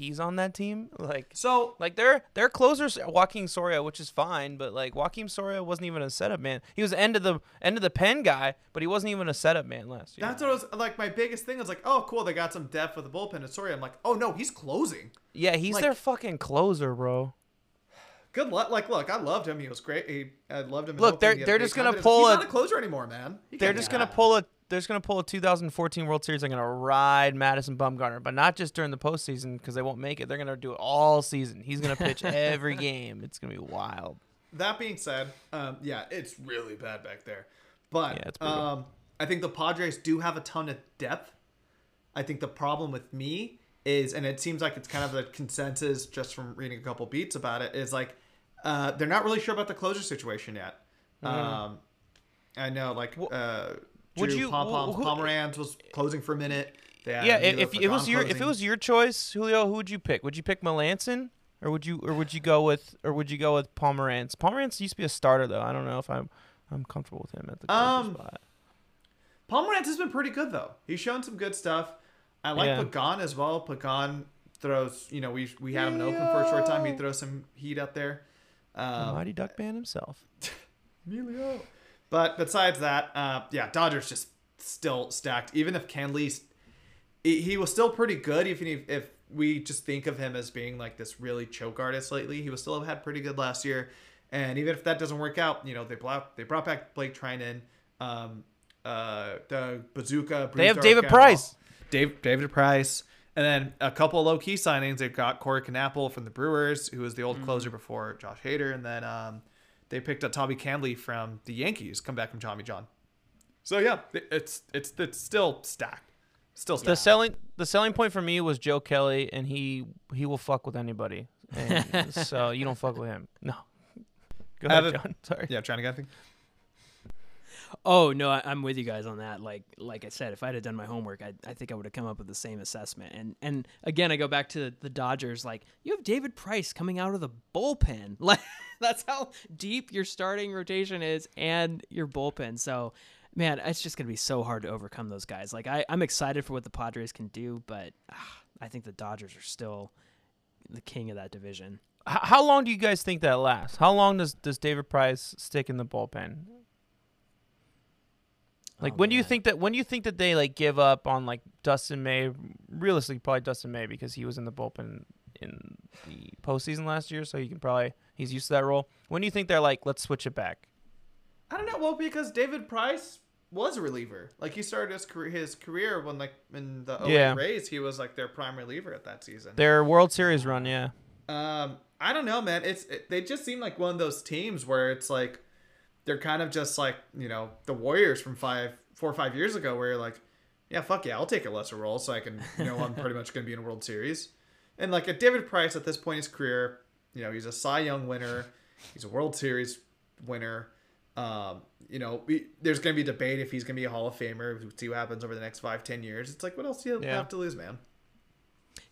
he's on that team. Like, so like their their closers Joaquin Soria, which is fine, but like Joaquin Soria wasn't even a setup man. He was end of the end of the pen guy, but he wasn't even a setup man last year. that's what I was like. My biggest thing was like, oh, cool, they got some depth with the bullpen. And sorry, I'm like, oh no, he's closing. yeah, he's like- their fucking closer, bro. Good luck. Like, look, I loved him. He was great. He, I loved him. Look, they're- they're just gonna pull a- a closer anymore, man. He They're just gonna pull a they're just gonna pull a 2014 World Series. They're gonna ride Madison Bumgarner, but not just during the postseason because they won't make it. They're gonna do it all season. He's gonna pitch every game. It's gonna be wild. That being said, um, yeah, it's really bad back there. But Yeah, um, I think the Padres do have a ton of depth. I think the problem with me is, and it seems like it's kind of the consensus just from reading a couple beats about it, is like uh, they're not really sure about the closer situation yet. Um, I know, like uh, Mm-hmm. Would you- Pom wh- who- Pomeranz was closing for a minute. Had yeah, i- Milo if it was your if it was your choice, Julio, who would you pick? Would you pick Melancon or would you or would you go with or would you go with Pomeranz? Pomeranz used to be a starter though. I don't know if I'm I'm comfortable with him at the Um, spot. Pomeranz has been pretty good though. He's shown some good stuff. I like Yeah. Pagan as well. Pagan throws, you know, we we had him in Oakland for a short time. He throws some heat up there. The Um, Mighty Duck Band himself. Emilio. But besides that, uh, yeah, Dodgers just still stacked. Even if Kenley's, he, he was still pretty good. Even if, if we just think of him as being like this really choke artist lately, he was still had pretty good last year. And even if that doesn't work out, you know, they brought they brought back Blake Treinen, um, uh, the bazooka. They have David Price. Dave David Price. And then a couple low key signings. They've got Corey Knebel from the Brewers, who was the old closer before Josh Hader, and then um, they picked up Tommy Kahnle from the Yankees, come back from Tommy John. So yeah, it's it's it's still stacked, still stacked. The selling the selling point for me was Joe Kelly, and he he will fuck with anybody. And so you don't fuck with him. No. Go ahead, John. Sorry. yeah, trying to get anything. Oh no, I, I'm with you guys on that. Like like I said, if I'd have done my homework, I I think I would have come up with the same assessment. And and again, I go back to the Dodgers. Like you have David Price coming out of the bullpen. Like that's how deep your starting rotation is and your bullpen. So. Man, it's just gonna be so hard to overcome those guys. Like I, I'm excited for what the Padres can do, but ah, I think the Dodgers are still the king of that division. How long do you guys think that lasts? How long does does David Price stick in the bullpen? Like Oh, when do you think that when do you think that they like give up on like Dustin May? Realistically, probably Dustin May because he was in the bullpen in the postseason last year, so he can probably he's used to that role. When do you think they're like, let's switch it back? I don't know. Well, because David Price was a reliever. Like he started his career, his career when like in the 08 Yeah. Rays, he was like their prime reliever at that season. Their World Series run, yeah. Um, I don't know, man. It's it, they just seem like one of those teams where it's like they're kind of just like you know the Warriors from five, four or five years ago, where you're like, yeah, fuck yeah, I'll take a lesser role so I can you know I'm pretty much gonna be in a World Series. And like a David Price at this point in his career, you know he's a Cy Young winner, he's a World Series winner. Um, you know, we, there's gonna be debate if he's gonna be a Hall of Famer. We'll see what happens over the next five, ten years. It's like, what else do you Yeah. have to lose, man?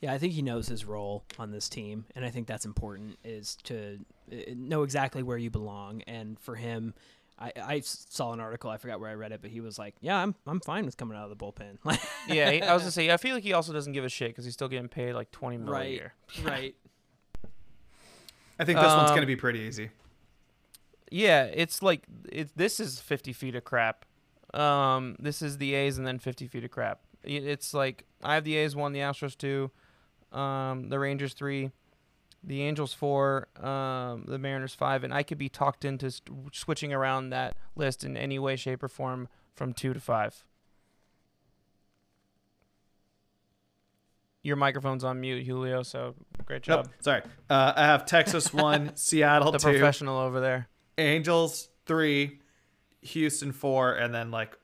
Yeah, I think he knows his role on this team, and I think that's important is to uh, know exactly where you belong. And for him, I, I saw an article, I forgot where I read it, but he was like, "Yeah, I'm I'm fine with coming out of the bullpen." Yeah, he- I was gonna say. I feel like he also doesn't give a shit because he's still getting paid like twenty million mil a Right. year. right. I think this one's Um, gonna be pretty easy. Yeah, it's like it, this is 50 feet of crap. Um, this is the A's and then 50 feet of crap. It- It's like I have the A's one, the Astros two, um, the Rangers three, the Angels four, um, the Mariners five, and I could be talked into st- switching around that list in any way, shape, or form from two to five. your microphone's on mute, Julio. So great Nope, job. sorry. Uh, I have Texas one, Seattle The two, professional over there. Angels three, Houston four, and then like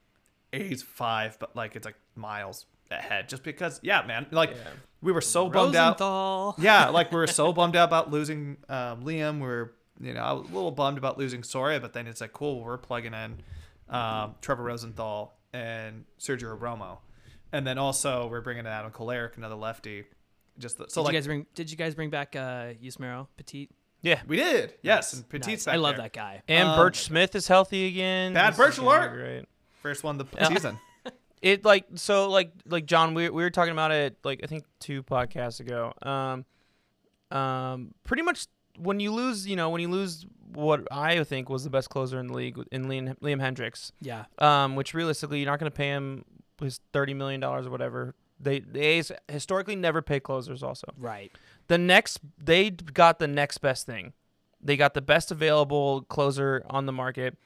A's five, but like it's like miles ahead. Just because, yeah, man, like Yeah. we were so bummed out. Yeah, like we were so bummed out about losing um, Liam. We are you know, I was a little bummed about losing Soria, but then it's like cool. We're plugging in um, Trevor Rosenthal and Sergio Romo, and then also we're bringing in Adam Kolarek, another lefty. Just the, so did like you guys bring? Did you guys bring back uh, Yusmeiro Petit? Yeah. we did, yes, and Petit's Nice. back I love there. that guy. And Um, Burch Smith is healthy again. Bad This Burch is gonna be alert! Great. First one of the season. It like so like like John. We we were talking about it like I think two podcasts ago. Um, um, pretty much when you lose, you know, when you lose what I think was the best closer in the league in Liam, Liam Hendriks, Yeah. um, which realistically you're not going to pay him his thirty million dollars or whatever. They the A's historically never pay closers. Also, Right. the next they got the next best thing. They got the best available closer on the market,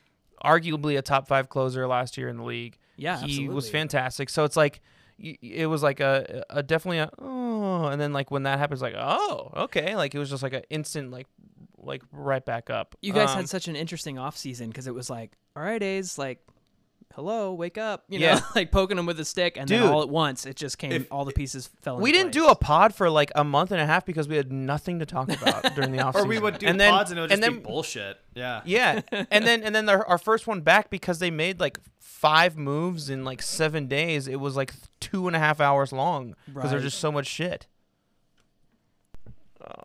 arguably a top five closer last year in the league. Yeah. he was fantastic. So it's like it was like a, a definitely a oh, and then like when that happens, like oh okay, like it was just like an instant like like right back up. You guys Um, had such an interesting off season because it was like, all right, A's, like, hello, wake up, you know, like poking them with a stick, and Dude. then all at once it just came, If- all the pieces fell. we didn't place. do a pod for like a month and a half because we had nothing to talk about during the off or we would do and then, pods and it would just and be bullshit. Yeah. Yeah, and then and then our, our first one back because they made like five moves in like seven days. It was like two and a half hours long because there's Right. just so much shit.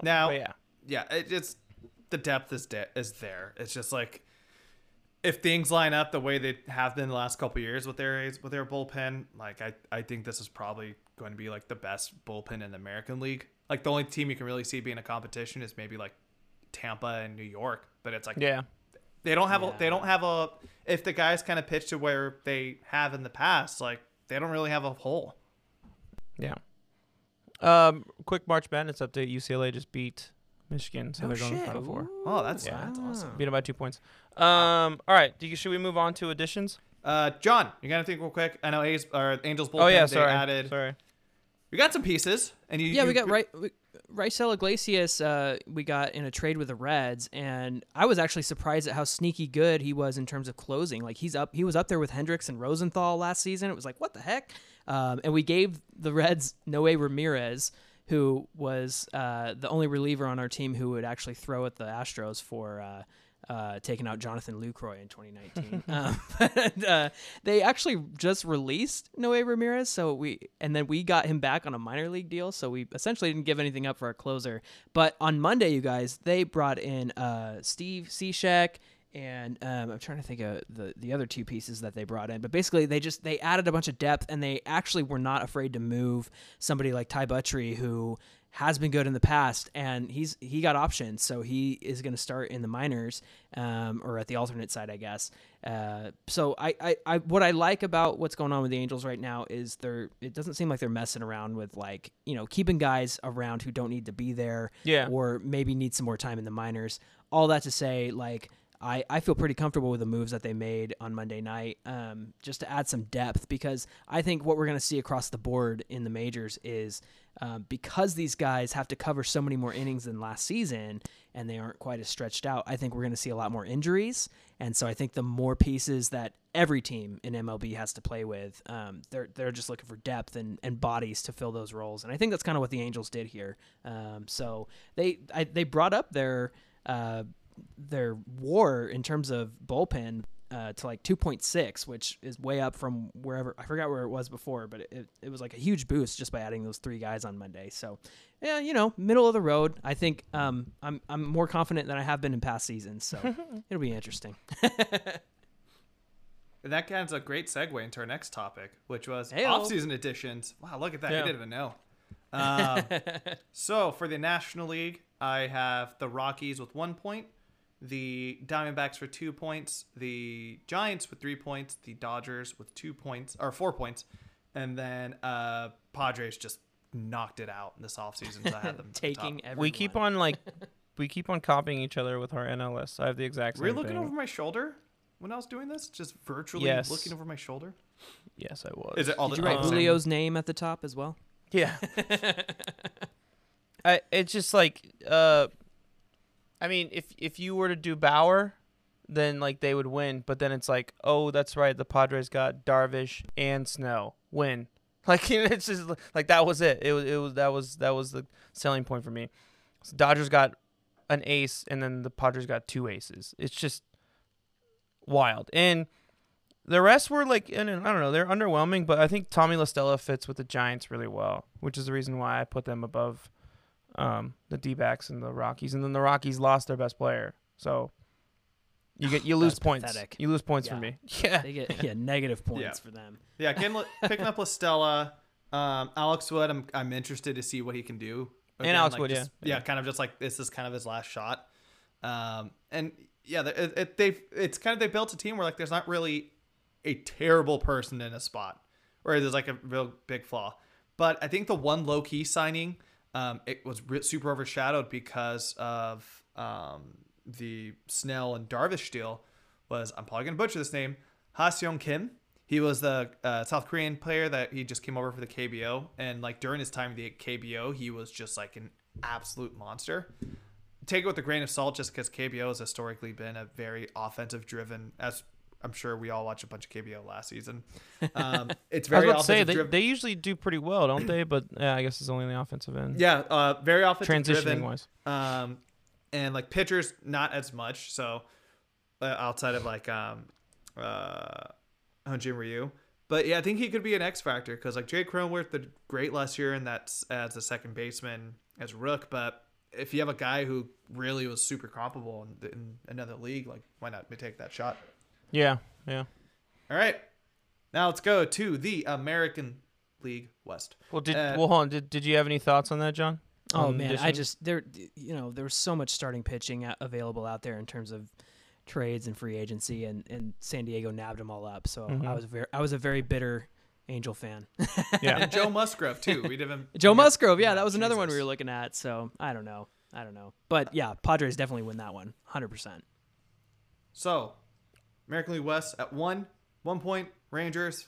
Now- but yeah, yeah, it, it's the depth is de- is there. It's just like if things line up the way they have been the last couple years with their with their bullpen, like I I think this is probably going to be like the best bullpen in the American League. Like the only team you can really see being a competition is maybe like Tampa and New York, but it's like yeah. they don't have a they don't have a if the guys kind of pitch to where they have in the past, like they don't really have a hole. Yeah. Um, quick March Madness update. UCLA just beat Michigan, so Oh, they're going to shit. Final Four. Oh, that's Yeah. that's awesome. Beat them by two points. Um, all right. Do you, should we move on to additions? Uh, John, you got to think real quick. I know A's or Angels bullpen. oh yeah, they sorry. added. Sorry. We got some pieces, and you. Yeah, you, we got right. Raisel Iglesias, uh, we got in a trade with the Reds, and I was actually surprised at how sneaky good he was in terms of closing. Like he's up, he was up there with Hendriks and Rosenthal last season. It was like, what the heck? Um, and we gave the Reds Noe Ramirez, who was uh, the only reliever on our team who would actually throw at the Astros for. Uh, uh, taking out Jonathan Lucroy in 2019. um, but, uh, they actually just released Noe Ramirez, so we and then we got him back on a minor league deal. So we essentially didn't give anything up for our closer. But on Monday, you guys, they brought in uh, Steve Cishek and um, I'm trying to think of the the other two pieces that they brought in. But basically, they just they added a bunch of depth, and they actually were not afraid to move somebody like Ty Buttrey, who has been good in the past, and he's he got options, so he is going to start in the minors um, or at the alternate side, I guess. Uh, so I, I, I what I like about what's going on with the Angels right now is they're it doesn't seem like they're messing around with like you know keeping guys around who don't need to be there, Yeah. or maybe need some more time in the minors. All that to say, like. I, I feel pretty comfortable with the moves that they made on Monday night, um, just to add some depth because I think what we're going to see across the board in the majors is um, because these guys have to cover so many more innings than last season and they aren't quite as stretched out. I think we're going to see a lot more injuries, and so I think the more pieces that every team in MLB has to play with, um, they're they're just looking for depth and, and bodies to fill those roles, and I think that's kind of what the Angels did here. Um, so they I, they brought up their uh, their WAR in terms of bullpen uh, to like 2.6, which is way up from wherever I forgot where it was before, but it, it, it was like a huge boost just by adding those three guys on Monday. So, yeah, you know, middle of the road. I think um, I'm I'm more confident than I have been in past seasons, so it'll be interesting. And that kind of a great segue into our next topic, which was Heyo. off-season additions. Wow, look at that! Yeah. You didn't even know. Um, so for the National League, I have the Rockies with one point, the Diamondbacks for two points, the Giants with three points, the Dodgers with two points or four points, and then uh, Padres just knocked it out in this offseason. So I had them at the Taking top. We keep on like we keep on copying each other with our NLS. I have the exact same Were you looking thing. over my shoulder when I was doing this? Just virtually Yes. looking over my shoulder? Yes, I was. Is it all Did the you write Julio's name at the top as well? Yeah. I it's just like uh I mean if if you were to do Bauer, then like they would win, but then it's like, "Oh, that's right, the Padres got Darvish and Snell. Win." Like it's just like that was it. It was it was that was that was the selling point for me. So Dodgers got an ace and then the Padres got two aces. It's just wild. And the rest were like, I don't know, they're underwhelming, but I think Tommy La Stella fits with the Giants really well, which is the reason why I put them above um, the D backs and the Rockies. And then the Rockies lost their best player. So you get you lose points. pathetic. You lose points Yeah. for me. Yeah. They get yeah negative points Yeah. for them. Yeah, getting, picking up La Stella, um, Alex Wood. I'm I'm interested to see what he can do. And Alex like, Wood, just- yeah. yeah, kind of just like this is kind of his last shot. Um, and yeah, it, it, they've it's kind of they built a team where like there's not really a terrible person in a spot, where there's like a real big flaw. But I think the one low key signing, um, it was super overshadowed because of um the Snell and Darvish deal. Was I'm probably gonna butcher this name, Ha Seong Kim. He was the uh, South Korean player that he just came over for the KBO, and like during his time in the KBO, he was just like an absolute monster. Take it with a grain of salt, just because KBO has historically been a very offensive driven. As I'm sure we all watched a bunch of KBO last season. Um, it's I was very about to say they, driven. they usually do pretty well, don't they? But yeah, I guess it's only in the offensive end. yeah, uh, very offensive Transitioning driven. wise. Um, and like pitchers, not as much. So uh, outside of like um, uh, Hyunjin Ryu. But yeah, I think he could be an X factor because like Jay Cronenworth did great last year, and that's as a second baseman as Rook. But if you have a guy who really was super comparable in, in another league, like why not take that shot? Yeah, yeah. All right, now let's go to the American League West. Well, did Uh, well hold on. Did did you have any thoughts on that, John? Oh On man, I just there you know there was so much starting pitching available out there in terms of trades and free agency, and, and San Diego nabbed them all up. So I Mhm. was very I was a very bitter Angel fan. yeah. And Joe Musgrove too. We did him Joe Musgrove, yeah, Yeah, that was another one we were looking at. So I don't know, I don't know, but yeah, Padres definitely win that one, hundred percent. So, American League West at one, one point Rangers.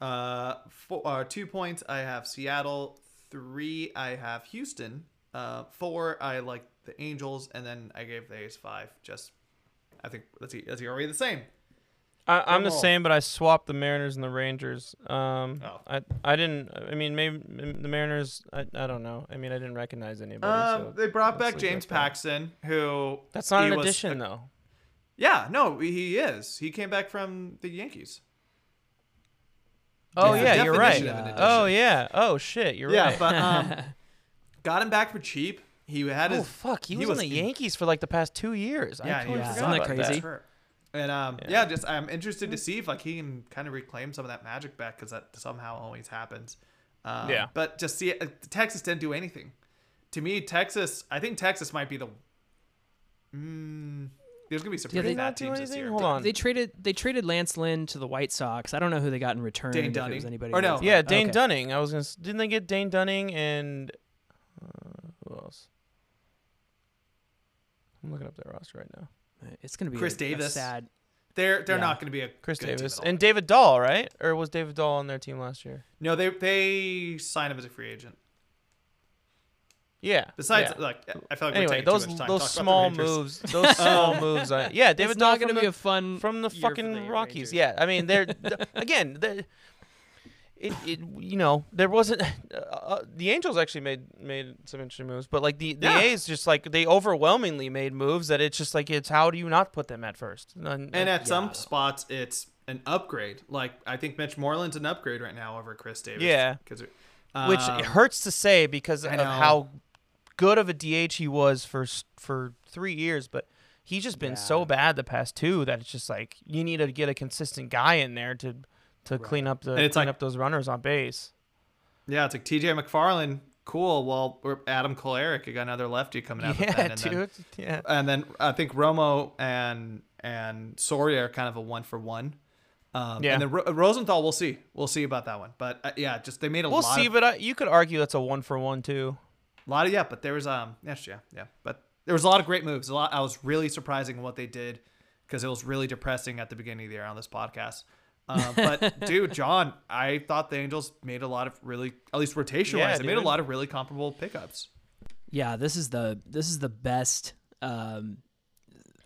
Uh, four, uh, two points I have Seattle. Three I have Houston. Uh, four I like the Angels, and then I gave the A's five. Just, I think let's see, is he already the same? I, I'm the same, but I swapped the Mariners and the Rangers. Um, Oh. I I didn't. I mean, maybe the Mariners. I, I don't know. I mean, I didn't recognize anybody. Um, so they brought back James. Paxton, who That's not an was- addition, though. Yeah, no, he is. He came back from the Yankees. Oh It's the yeah, you're right. definition Oh yeah. Oh shit, you're yeah, right. but um, got him back for cheap. He had his. oh fuck, he, he was, was in the in- Yankees for like the past two years. Yeah, I totally yeah. forgot Isn't that crazy? Hurt. And um, Yeah. yeah. just I'm interested to see if like he can kind of reclaim some of that magic back because that somehow always happens. Um, Yeah. But just see, uh, Texas didn't do anything. To me, Texas. I think Texas might be the. Mm, there's gonna be some Yeah, pretty they bad not do teams this anything? year. Hold on. They traded they traded Lance Lynn to the White Sox. I don't know who they got in return. Dane if it Dunning. was anybody Or no. else. Yeah, Dane Okay. Dunning. I was gonna. s- Didn't they get Dane Dunning and uh, who else? I'm looking up their roster right now. It's gonna be Khris a, a Davis. sad. They're they're Yeah. not gonna be a Khris good team Davis at all. and David Dahl, right? Or was David Dahl on their team last year? no, they they signed him as a free agent. Yeah. Besides, yeah. like I feel like anyway, we're those too much time those small about the Rangers. moves, those small moves. I, yeah, David it's Dahl not gonna be a fun from the year for fucking the Rockies. Rangers. Yeah, I mean, they're th- again, they it, it you know there wasn't uh, uh, the Angels actually made made some interesting moves, but like the the Yeah. A's just like they overwhelmingly made moves that it's just like it's how do you not put them at first? And, And at some spots, it's an upgrade. Like I think Mitch Moreland's an upgrade right now over Khris Davis. Yeah. because which it hurts to say because of how good of a DH he was for for three years, but he's just been so bad the past two that it's just like you need to get a consistent guy in there to to clean up the And it's clean like- up those runners on base. yeah, it's like T.J. McFarland. Cool. Well, we're Adam Kolarek. You got another lefty coming out. Yeah, and dude. Then, yeah. and then I think Romo and and Soria are kind of a one for one. Um, Yeah. And then Ro- Rosenthal, we'll see. We'll see about that one. But uh, yeah, just they made a We'll lot. see, of, but I, you could argue that's a one for one too. A lot of yeah, but there was um yes yeah yeah, but there was a lot of great moves. A lot. I was really surprising what they did because it was really depressing at the beginning of the year on this podcast. Uh, but dude, John, I thought the Angels made a lot of really, at least rotation Yeah, wise, they made a lot of really comparable pickups. Yeah, this is the this is the best um,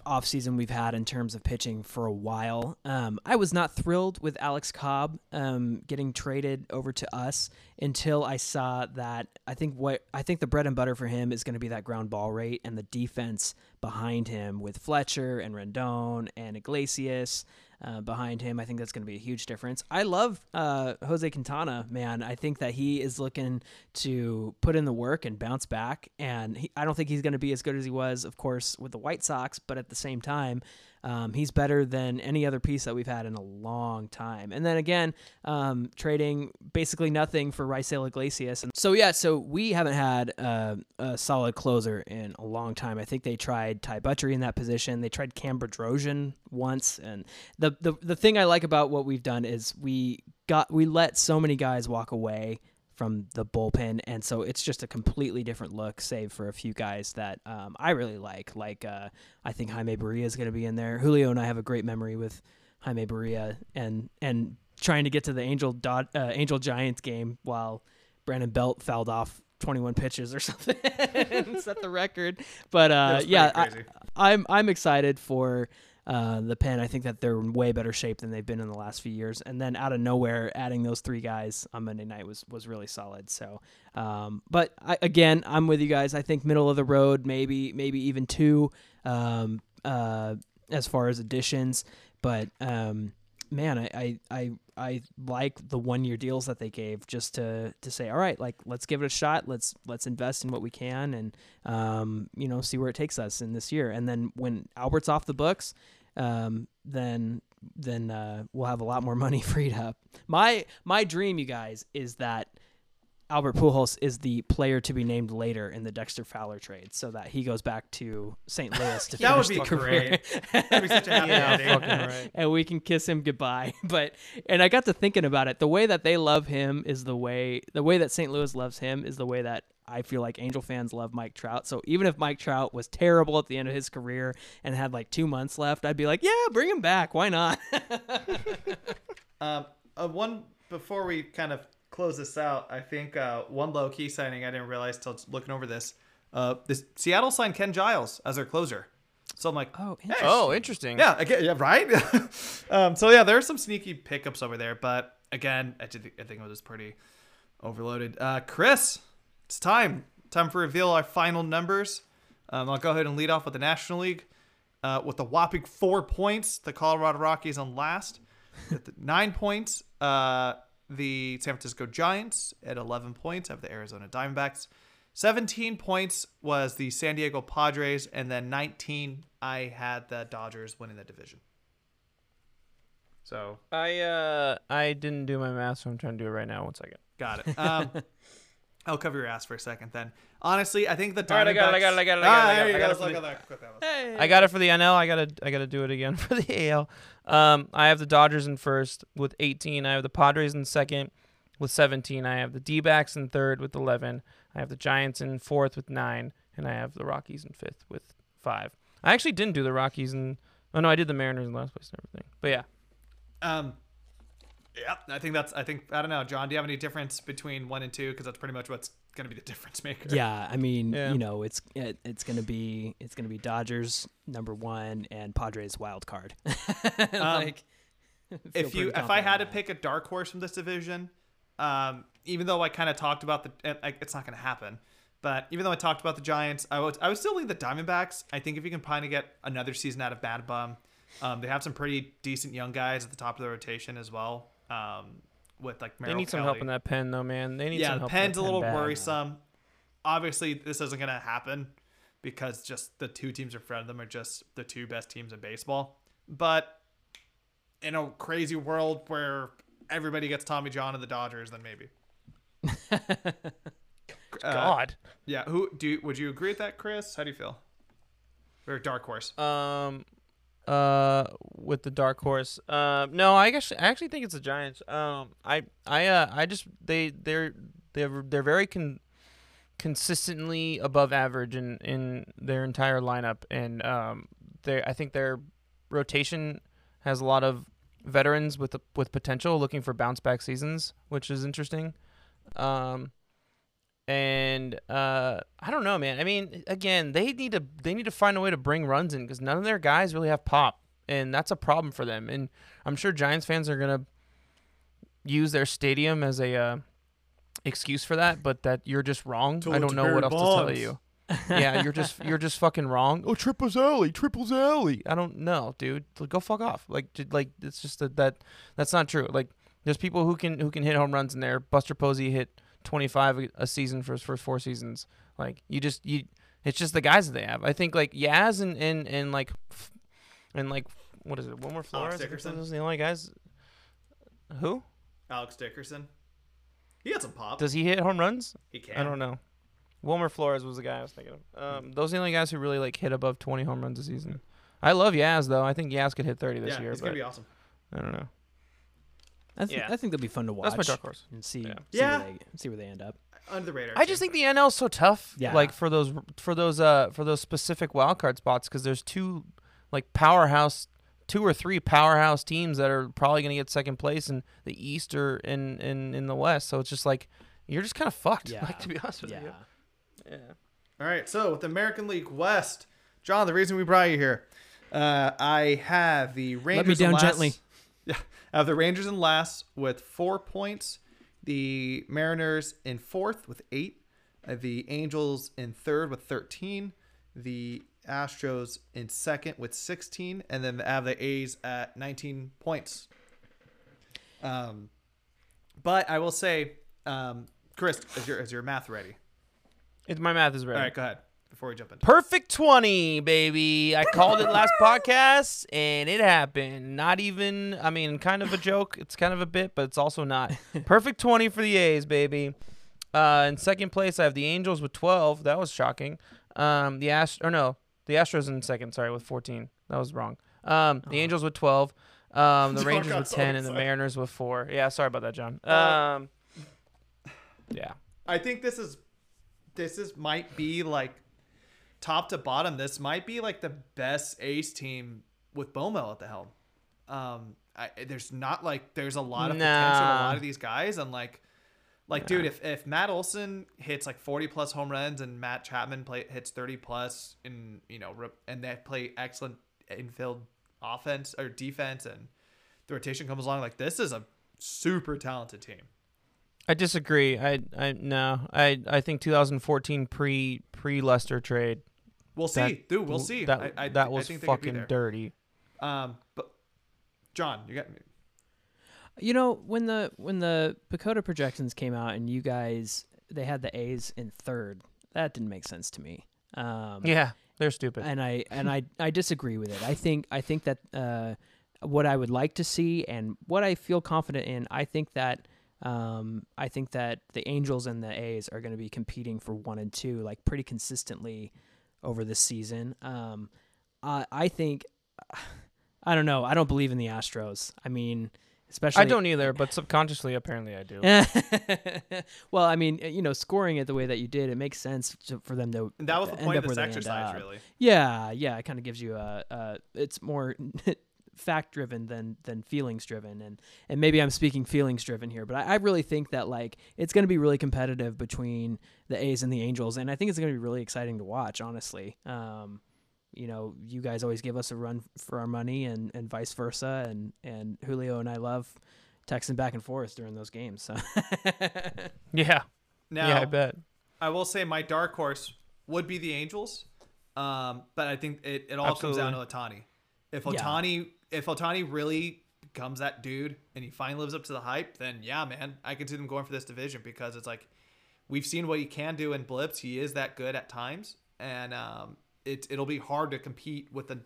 off season we've had in terms of pitching for a while. Um, I was not thrilled with Alex Cobb um, getting traded over to us until I saw that. I think what I think the bread and butter for him is going to be that ground ball rate and the defense behind him with Fletcher and Rendon and Iglesias. Uh, behind him, I think that's going to be a huge difference. I love uh, Jose Quintana, man. I think that he is looking to put in the work and bounce back. And he, I don't think he's going to be as good as he was, of course, with the White Sox. But at the same time, um, he's better than any other piece that we've had in a long time. And then again, um, trading basically nothing for Raisel Iglesias. And so yeah, so we haven't had uh, a solid closer in a long time. I think they tried Ty Buttrey in that position. They tried Cam Bedrosian once. And the, the the thing I like about what we've done is we got we let so many guys walk away from the bullpen, and so it's just a completely different look, save for a few guys that um, I really like. Like uh, I think Jaime Barria is going to be in there. Julio and I have a great memory with Jaime Barria, and and trying to get to the Angel dot uh, Angel Giants game while Brandon Belt fouled off 21 pitches or something and set the record. But uh, yeah, I. I'm I'm excited for uh, the pen. I think that they're in way better shape than they've been in the last few years. And then out of nowhere, adding those three guys on Monday night was was really solid. So, um, but I, again, I'm with you guys. I think middle of the road, maybe maybe even two, um, uh, as far as additions. But um, man, I, I I I like the one year deals that they gave just to to say, all right, like let's give it a shot. Let's let's invest in what we can and um, you know, see where it takes us in this year. And then when Albert's off the books, um, then then uh, we'll have a lot more money freed up. My my dream, you guys, is that Albert Pujols is the player to be named later in the Dexter Fowler trade, so that he goes back to St. Louis to That would finish be the career. That'd be such a happy Yeah, ending. fucking right. and we can kiss him goodbye. But and I got to thinking about it. The way that they love him is the way the way that St. Louis loves him is the way that I feel like Angel fans love Mike Trout. So even if Mike Trout was terrible at the end of his career and had like two months left, I'd be like, yeah, bring him back. Why not? Um, uh, one before we kind of close this out, I think uh, one low key signing I didn't realize till looking over this. Uh, this Seattle signed Ken Giles as their closer, so I'm like, oh, hey, Oh, interesting. yeah, again, yeah, right. um, so yeah, there are some sneaky pickups over there, but again, I, did, I think it was pretty overloaded. Uh, Chris, it's time. Time for reveal our final numbers. Um, I'll go ahead and lead off with the National League. Uh, with the whopping four points, the Colorado Rockies on last. With nine points, uh, the San Francisco Giants at 11 points have the Arizona Diamondbacks. 17 points was the San Diego Padres, and then 19 I had the Dodgers winning the division. So I uh I didn't do my math, so I'm trying to do it right now. One second. got it. Um, I'll cover your ass for a second then. Honestly, I think the Diamondbacks. All right, I got it, I got it, I got it, I got it, Ah, I got it, there you I go. got it Let's for look the- at that. Quick, that one. hey. I got it for the NL. I gotta I gotta do it again for the AL. Um, I have the Dodgers in first with 18. I have the Padres in second with 17. I have the D-backs in third with 11. I have the Giants in fourth with nine, and I have the Rockies in fifth with five. I actually didn't do the Rockies in. Oh no, I did the Mariners in last place and everything. But yeah, Um, yeah, I think that's. I think I don't know, John. Do you have any difference between one and two? Because that's pretty much what's going to be the difference maker. Yeah, I mean, Yeah. you know, it's it, it's gonna be it's gonna be Dodgers number one and Padres wild card. like, feel if you if I had to pick a dark horse from this division, um, even though I kind of talked about the, it's not going to happen. But even though I talked about the Giants, I would I would still leave the Diamondbacks. I think if you can kind of get another season out of MadBum, um, they have some pretty decent young guys at the top of the rotation as well. Um, with like they Merrill need some help in that pen though, man. They need yeah, some the help. pen's a in little pen bad. worrisome. Obviously, this isn't to happen because just the two teams in front of them are just the two best teams in baseball. But in a crazy world where everybody gets Tommy John and the Dodgers, then maybe. Uh, God. yeah. Who do? You, would you agree with that, Chris? How do you feel? Or dark horse? Um, uh, with the dark horse. Um, no, I actually, I actually think it's the Giants. Um, I, I, uh, I just they, they're, they're, they're very con- consistently above average in in their entire lineup, and um, they, I think their rotation has a lot of veterans with with potential looking for bounce back seasons, which is interesting. Um, and uh, I don't know, man. I mean, again, they need to they need to find a way to bring runs in because none of their guys really have pop, and that's a problem for them. And I'm sure Giants fans are gonna use their stadium as a uh, excuse for that, but that you're just wrong. I don't know what else to tell you. yeah, you're just you're just fucking wrong. Oh, triples alley, triples alley. I don't know, dude. Go fuck off. Like, like it's just that that that's not true. Like, there's people who can who can hit home runs in there. Buster Posey hit 25 a- season for his first four seasons. Like, you just you, it's just the guys that they have. I think like Yaz and and and like and like what is it? Wilmer Flores. Think Dickerson? Those are the only guys. Who Alex Dickerson. He had some pop. does he hit home runs? he can. I don't know. Wilmer Flores was the guy I was thinking of. Um, those are the only guys who really like hit above 20 home runs a season. I love Yaz though. I think Yaz could hit 30 this yeah, year, it's but gonna be awesome. I don't know. I, th- Yeah. I think they'll be fun to watch. That's my dark horse. and see, Yeah. see, Yeah. Where they, see where they end up. Under the radar. I just think the NL is so tough. Yeah. Like for those for those uh for those specific wild card spots because there's two like powerhouse two or three powerhouse teams that are probably going to get second place in the East or in in in the West. So it's just like you're just kind of fucked. Yeah. Like to be honest with Yeah. you. Yeah. All right, so with American League West, John, the reason we brought you here, uh, I have the Rangers. in down last- gently. Yeah, I have the Rangers in last with four points, the Mariners in fourth with eight, uh, the Angels in third with thirteen, the Astros in second with sixteen, and then have the A's at nineteen points. Um, but I will say, um, Chris, is your is your math ready? It, my math is ready. All right, go ahead before we jump into. Perfect 20, baby. I called it last podcast and it happened. Not even, I mean, kind of a joke. It's kind of a bit, but it's also not. Perfect 20 for the A's, baby. Uh, in second place, I have the Angels with 12. That was shocking. Um, the Ast- or no, the Astros in second, sorry, with 14. That was wrong. Um, the Angels with 12. Um, the Rangers with so 10 and the. Mariners with 4. Yeah, sorry about that, John. Uh, Um, yeah. I think this is this is might be like top to bottom. This might be like the best A's team with Bomel at the helm. Um, I, there's not like there's a lot of potential a lot of these guys, and like, like dude, if if Matt Olson hits like 40 plus home runs and Matt Chapman play hits 30 plus, and you know, re- and they play excellent infield offense or defense, and the rotation comes along, like this is a super talented team. I disagree. I I no. I I think 2014 pre pre Lester trade. We'll see, that- dude. We'll see. That I, I, that I was think they could be fucking dirty. Um, but John, you got me. You know, when the when the PECOTA projections came out and you guys they had the A's in third, that didn't make sense to me. Um, Yeah, they're stupid. and I and I I disagree with it. I think I think that uh, what I would like to see and what I feel confident in, I think that um, I think that the Angels and the A's are going to be competing for one and two like pretty consistently over this season. Um, I I think I don't know. I don't believe in the Astros. I mean, especially I don't either, but subconsciously, apparently, I do. well, I mean, you know, scoring it the way that you did, it makes sense to, for them to. And that was the end point up of this where exercise, really. Yeah, yeah, it kind of gives you a, a it's more fact driven than than feelings driven, and and maybe I'm speaking feelings driven here, but I, I really think that like it's going to be really competitive between the A's and the Angels, and I think it's going to be really exciting to watch, honestly. Um, you know, you guys always give us a run for our money, and and vice versa, and and Julio and I love texting back and forth during those games. So. Yeah, Now, yeah, I bet. I will say my dark horse would be the Angels, um, but I think it, it all comes down to Ohtani. If Yeah. Ohtani, if Ohtani really becomes that dude and he finally lives up to the hype, then yeah, man, I can see them going for this division because it's like we've seen what he can do in blips. He is that good at times, and um, it it'll be hard to compete with the.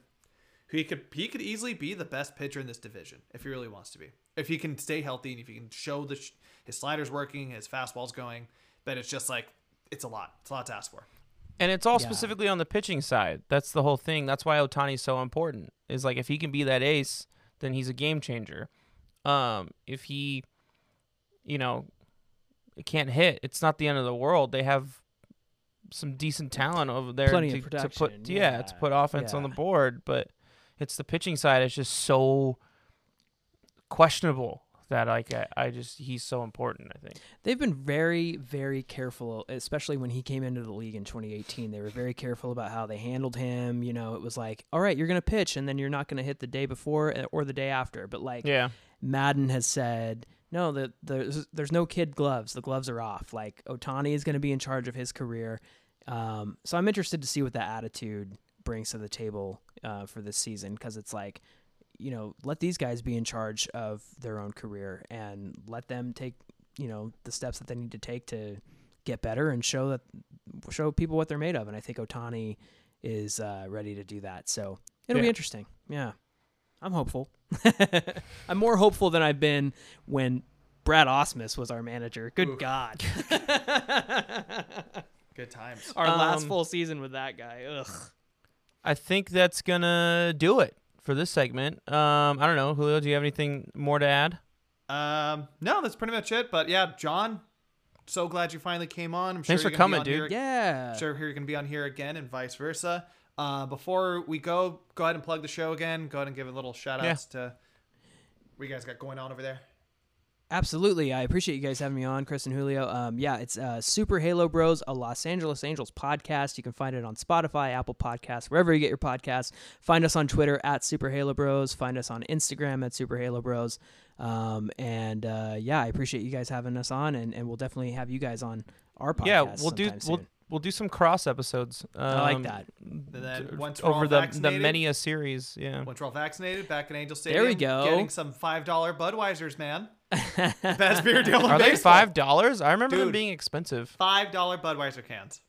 He could he could easily be the best pitcher in this division if he really wants to be. If he can stay healthy and if he can show the sh- his sliders working, his fastball's going, then it's just like it's a lot. It's a lot to ask for. And it's all Yeah. specifically on the pitching side. That's the whole thing. That's why Ohtani's so important. Is like if he can be that ace, then he's a game changer. Um, if he, you know, can't hit, it's not the end of the world. They have some decent talent over there to, to put yeah, to put offense on the board, but it's the pitching side is just so questionable that like I, I just he's so important. I think. They've been very, very careful, especially when he came into the league in 2018. They were very careful about how they handled him. You know, it was like, all right, you're going to pitch, and then you're not going to hit the day before eh, or the day after. But like Yeah. Maddon has said, no, the, there's there's no kid gloves. The gloves are off. Like Ohtani is going to be in charge of his career. Um, so I'm interested to see what that attitude brings to the table uh, for this season because it's like, you know, let these guys be in charge of their own career and let them take, you know, the steps that they need to take to get better and show that show people what they're made of. And I think Ohtani is uh, ready to do that. So it'll be interesting. Yeah, I'm hopeful. I'm more hopeful than I've been when Brad Ausmus was our manager. Good Oof. God. Good times. our last Um, full season with that guy. Ugh. I think that's gonna do it for this segment. Um, I don't know, Julio. Do you have anything more to add? Um, no, that's pretty much it. But yeah, John, so glad you finally came on. I'm Thanks you're for coming, dude. here- Yeah. I'm sure you're gonna be on here again, and vice versa. Uh, before we go, go ahead and plug the show again. Go ahead and give a little shout outs to what you guys got going on over there. Absolutely. I appreciate you guys having me on, Chris and Julio. Um, yeah, it's uh, Super Halo Bros, a Los Angeles Angels podcast. You can find it on Spotify, Apple Podcasts, wherever you get your podcasts. Find us on Twitter at Super Halo Bros. Find us on Instagram at Super Halo Bros. Um, and uh, yeah, I appreciate you guys having us on, and, and we'll definitely have you guys on our podcast. yeah, we'll do sometime we'll we'll do some cross episodes. I like um, that. once over the the many a series. Yeah. Once we're all vaccinated, back in Angel There we go. Getting some five dollar Budweisers, man. Best beer deal Are they five dollars? I remember them being expensive. Five dollar Budweiser cans.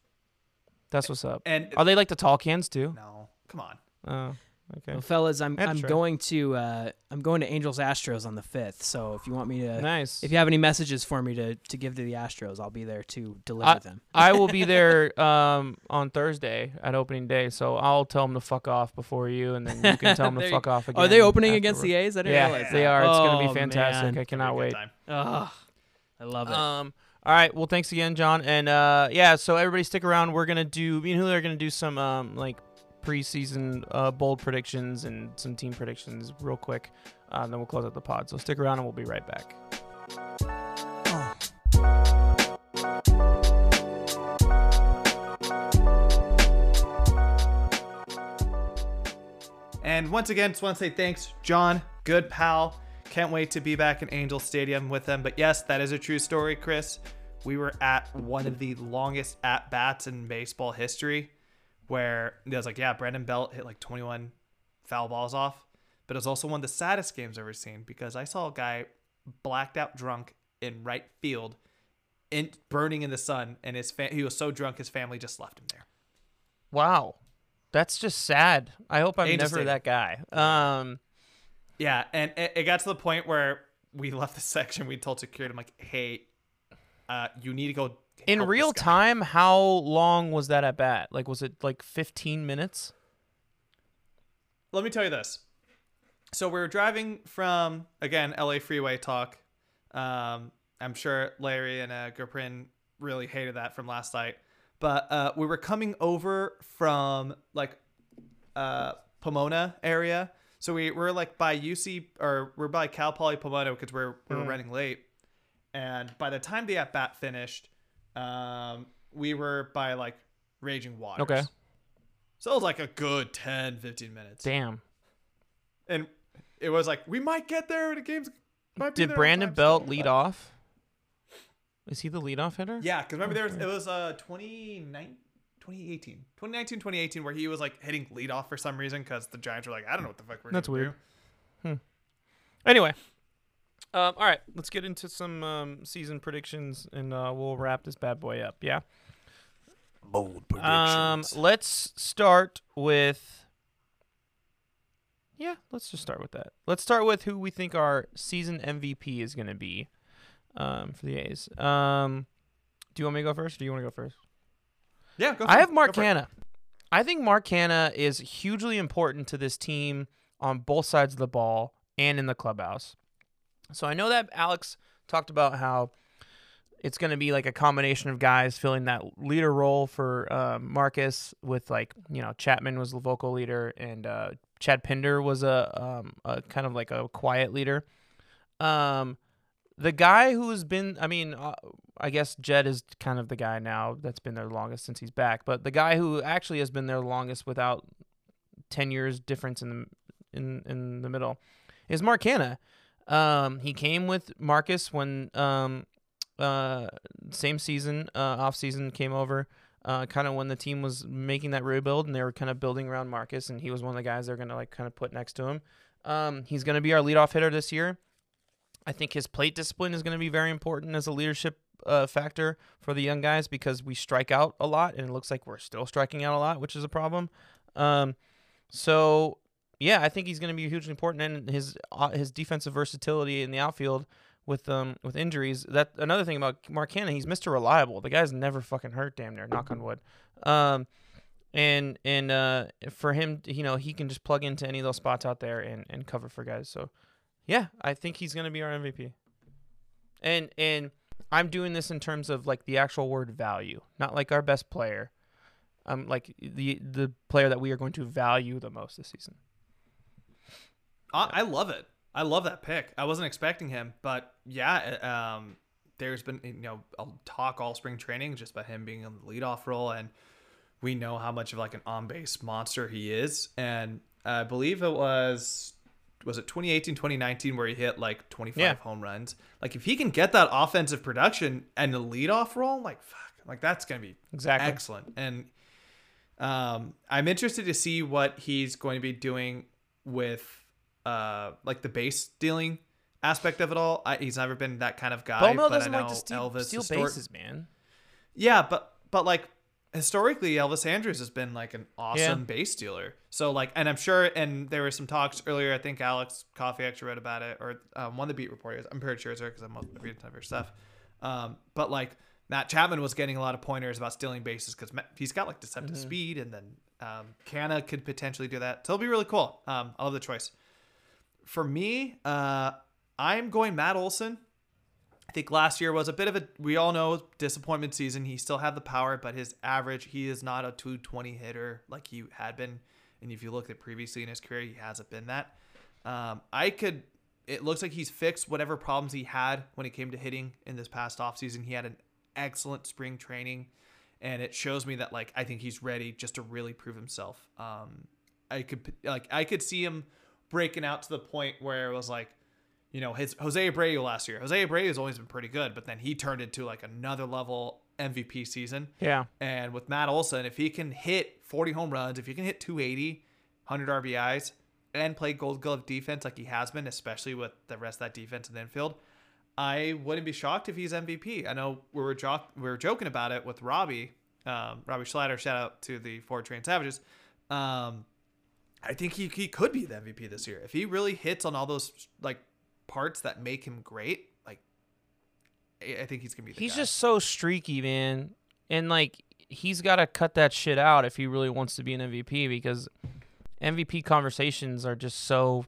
That's what's up. And Are they like the tall cans too? no, come on. Oh, okay. Well, fellas, I'm Yeah, I'm sure. going to uh, I'm going to Angels Astros on the fifth. So if you want me to, Nice. if you have any messages for me to to give to the Astros, I'll be there to deliver I- them. I will be there um, on Thursday at opening day, so I'll tell them to fuck off before you, and then you can tell them to fuck off again. Are they opening against the A's? I didn't Yeah, realize they that. are. It's gonna Oh, be fantastic. man. I cannot wait. time. Ugh, I love it. Um. All right. Well, thanks again, John. And uh, yeah. So everybody, stick around. We're gonna do. Me and Julio are gonna do some um like preseason uh, bold predictions and some team predictions real quick. Uh, and then we'll close out the pod. So stick around, and we'll be right back. And once again, just want to say thanks, John. Good pal. Can't wait to be back in Angel Stadium with them. But yes, that is a true story, Chris. We were at one of the longest at bats in baseball history where it was like, yeah, Brandon Belt hit like 21 foul balls off. But it was also one of the saddest games I've ever seen because I saw a guy blacked out drunk in right field, in burning in the sun, and his fa- he was so drunk his family just left him there. Wow. That's just sad. I hope I'm never that guy. Um. Yeah, and it, it got to the point where we left the section. We told security, "I'm like, hey, uh, you need to go." In real time, how long was that at bat? Like, was it like 15 minutes? let me tell you this. So we were driving from again LA freeway talk. Um, I'm sure Larry and uh, Gurprin really hated that from last night, but uh, we were coming over from like uh, Pomona area. So we were like by UC or we're by Cal Poly Pomona because we're we were Mhm. running late. And by the time the at bat finished, um, we were by like Raging Waters. Okay. So it was like a good 10, 15 minutes. Damn. And it was like, we might get there. The game's might be Did there Brandon Belt lead but- off? Is he the leadoff hitter? Yeah, because remember there was, it was uh 29 2018, 2019, 2018, where he was like hitting leadoff for some reason because the Giants were like, I don't know what the fuck we're That's gonna weird. do. Anyway, um, all right, let's get into some um, season predictions, and uh, we'll wrap this bad boy up. Yeah. Bold Um, let's start with. Yeah, let's just start with that. Let's start with who we think our season MVP is going to be um, for the A's. Um, do you want me to go first, or do you want to go first? yeah, go I it. have Mark. Canha. I think Mark Canha is hugely important to this team on both sides of the ball and in the clubhouse. So I know that Alex talked about how it's going to be like a combination of guys filling that leader role for um, Marcus with like, you know, Chapman was the vocal leader and uh, Chad Pinder was a, um, a kind of like a quiet leader. Um, the guy who's been, I mean, uh, I guess Jed is kind of the guy now that's been there the longest since he's back. But the guy who actually has been there the longest without ten years difference in the in in the middle is Mark Canha. Um, he came with Marcus when um, uh, same season, uh, off season came over. Uh, kind of when the team was making that rebuild and they were kind of building around Marcus, and he was one of the guys they're gonna like kind of put next to him. Um, he's gonna be our leadoff hitter this year. I think his plate discipline is going to be very important as a leadership uh, factor for the young guys because we strike out a lot, and it looks like we're still striking out a lot, which is a problem. Um, so yeah, I think he's going to be hugely important, and his uh, his defensive versatility in the outfield with um with injuries. That another thing about Mark Canha, he's Mr. Reliable. The guy's never fucking hurt, damn near. Knock on wood. Um, and and uh, for him, you know, he can just plug into any of those spots out there and and cover for guys. So yeah, I think he's gonna be our MVP. And and I'm doing this in terms of like the actual word value, not like our best player. Um, like the the player that we are going to value the most this season. I, I love it. I love that pick. I wasn't expecting him, but yeah, um, there's been you know a talk all spring training just about him being in the leadoff role, and we know how much of like an on base monster he is. And I believe it was was it 2018 2019 where he hit like 25 Yeah. home runs like if he can get that offensive production and the leadoff role like fuck like that's gonna be Exactly. excellent and um i'm interested to see what he's going to be doing with uh like the base stealing aspect of it all I, he's never been that kind of guy but doesn't I like to steal, Elvis steal histor- bases, man. yeah, but but like historically, Elvis Andrus has been like an awesome Yeah. base stealer. So like, and I'm sure, and there were some talks earlier. I think Alex Coffey actually wrote about it, or um, one of the beat reporters. I'm pretty sure it's her because I'm reading some of her stuff. Um, but like Matt Chapman was getting a lot of pointers about stealing bases because he's got like deceptive speed, and then um, Canha could potentially do that. So it'll be really cool. Um, I love the choice. For me, uh, I'm going Matt Olson. I think last year was a bit of a we all know disappointment season. He still had the power, but his average he is not a 220 hitter like he had been. And if you look at previously in his career, he hasn't been that. Um, I could. It looks like he's fixed whatever problems he had when it came to hitting in this past offseason. He had an excellent spring training, and it shows me that like I think he's ready just to really prove himself. Um, I could like I could see him breaking out to the point where it was like you know, his Jose Abreu last year. Jose Abreu has always been pretty good, but then he turned into like another level MVP season. Yeah. And with Matt Olson, if he can hit 40 home runs, if he can hit 280, 100 RBIs, and play Gold Glove defense like he has been, especially with the rest of that defense in the infield, I wouldn't be shocked if he's MVP. I know we were jo- we were joking about it with Robbie, um, Robbie Schlatter. Shout out to the Ford Train Savages. Um, I think he, he could be the MVP this year if he really hits on all those like parts that make him great. Like, I think he's gonna be. The He's guy. just so streaky, man. And like he's got to cut that shit out if he really wants to be an MVP because MVP conversations are just so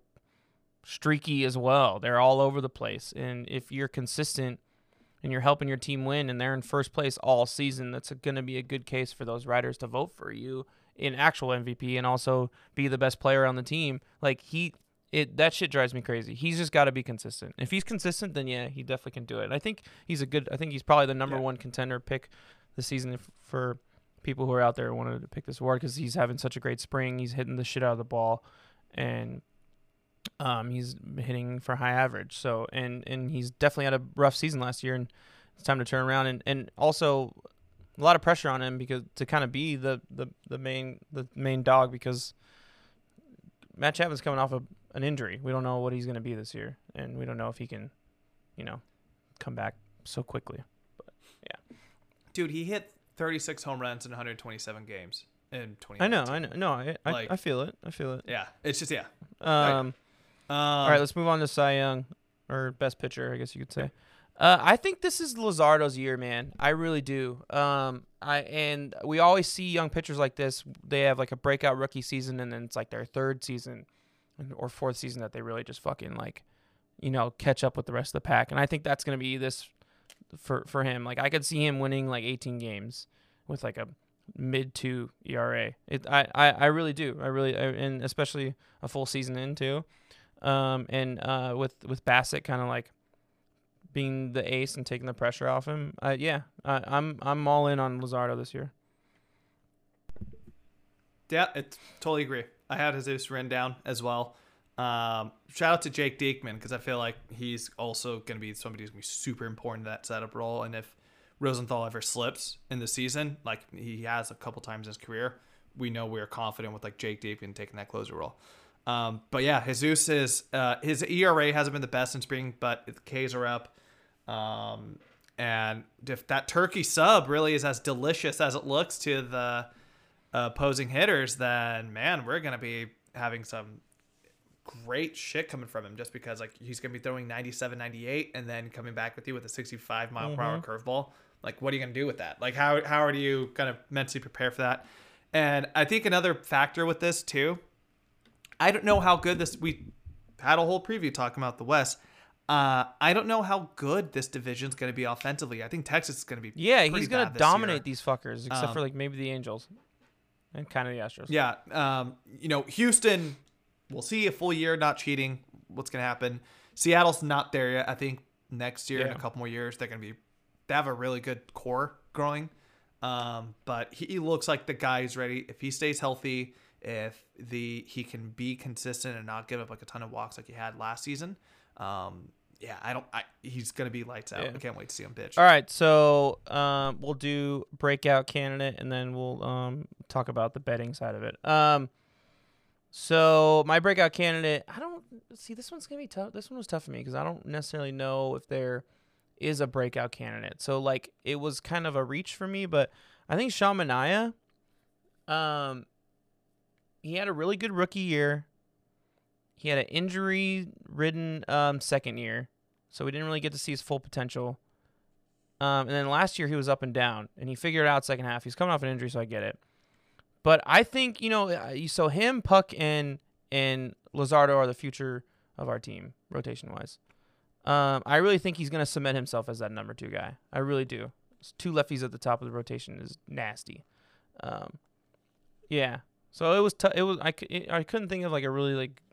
streaky as well. They're all over the place. And if you're consistent and you're helping your team win and they're in first place all season, that's going to be a good case for those riders to vote for you in actual MVP and also be the best player on the team. Like he it that shit drives me crazy. He's just got to be consistent. If he's consistent, then yeah, he definitely can do it. And I think he's a good. I think he's probably the number Yeah. one contender pick this season if, for people who are out there wanted to pick this award because he's having such a great spring. He's hitting the shit out of the ball, and um, he's hitting for high average. So and and he's definitely had a rough season last year, and it's time to turn around. And and also a lot of pressure on him because to kind of be the the the main the main dog because Matt Chapman's coming off a, an injury. We don't know what he's going to be this year, and we don't know if he can, you know, come back so quickly. But yeah, dude. He hit 36 home runs in 127 games in 20. I know, I know, no, I, I, Like- I feel it, I feel it. Yeah, it's just yeah. Um, Um, all right, let's move on to Cy Young or Best Pitcher, I guess you could say. Uh, I think this is Luzardo's year, man. I really do. Um, I and we always see young pitchers like this. They have like a breakout rookie season, and then it's like their third season or fourth season that they really just fucking like, you know, catch up with the rest of the pack. And I think that's gonna be this for for him. Like I could see him winning like 18 games with like a mid two ERA. It I, I I really do. I really I, and especially a full season in too. Um, and uh, with with Bassitt kind of like being the ace and taking the pressure off him. Uh, yeah, I, I'm I'm all in on Luzardo this year. Yeah, it totally agree. I had Jesus written down as well. Um, shout out to Jake Diekman because I feel like he's also going to be somebody who's going to be super important in that setup role. And if Rosenthal ever slips in the season, like he has a couple times in his career, we know we're confident with like Jake Diekman taking that closer role. Um, but yeah, Jesus is uh, his ERA hasn't been the best in spring, but the K's are up. Um, and if that turkey sub really is as delicious as it looks to the opposing hitters, then man, we're gonna be having some great shit coming from him just because like he's gonna be throwing 97 98 and then coming back with you with a 65 mile per hour curveball. Like what are you gonna do with that? Like how, how are you kind of mentally prepare for that? And i think another factor with this too i don't know how good this we had a whole preview talking about the west uh, I don't know how good this division is going to be offensively. I think Texas is going to be Yeah, he's gonna dominate year. these fuckers, except Um, for like maybe the Angels and kind of the Astros. Yeah. Um, you know, Houston, we'll see a full year not cheating. What's going to happen? Seattle's not there yet. I think next year, in a couple more years, they're going to be, they have a really good core growing. Um, but he looks like the guy who's ready. If he stays healthy, if the he can be consistent and not give up like a ton of walks like he had last season, um, yeah, I don't. I, he's gonna be lights out. Yeah. I can't wait to see him pitch. All right, so um, we'll do breakout candidate, and then we'll um, talk about the betting side of it. Um, so my breakout candidate, I don't see this one's gonna be tough. This one was tough for me because I don't necessarily know if there is a breakout candidate. So like it was kind of a reach for me, but I think Sean Manaea, um, he had a really good rookie year. He had an injury-ridden um, second year, so we didn't really get to see his full potential. Um, and then last year he was up and down, and he figured it out second half. He's coming off an injury, so I get it. But I think you know, uh, so him, Puk, and and Luzardo are the future of our team, rotation wise. Um, I really think he's gonna cement himself as that number two guy. I really do. Two lefties at the top of the rotation is nasty. Um, yeah. So it was. T- it was. I, c- I couldn't think of like a really like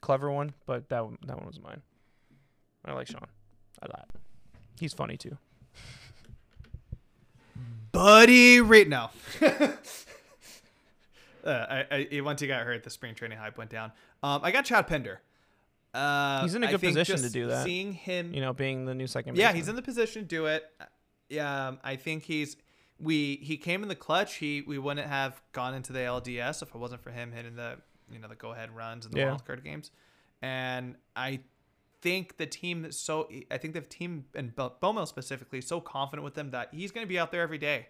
clever one, but that one, that one was mine. I like Sean. I like. He's funny too. Buddy Reed. No. uh, I, I, once he got hurt, the spring training hype went down. Um, I got Chad Pinder. Uh, He's in a good position to do that. Seeing him, You know, being the new second. yeah, baseman. he's in the position to do it. Yeah, um, I think he's. We he came in the clutch. He we wouldn't have gone into the LDS if it wasn't for him hitting the you know the go ahead runs and the Yeah. wild card games. And I think the team that's so I think the team and Bo- Bomo specifically is so confident with him that he's going to be out there every day.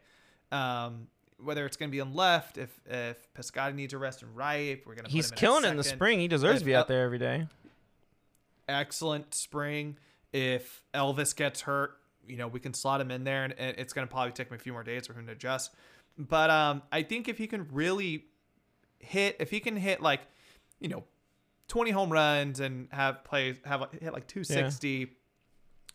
Um, whether it's going to be on left, if if Piscotty needs a rest and right, we're going to He's put him in killing in the spring. He deserves to be out there every day. excellent spring. If Elvis gets hurt, you know, we can slot him in there and and it's going to probably take him a few more days for him to adjust. But um, I think if he can really hit, if he can hit like, you know, 20 home runs and have play, have like, hit like 260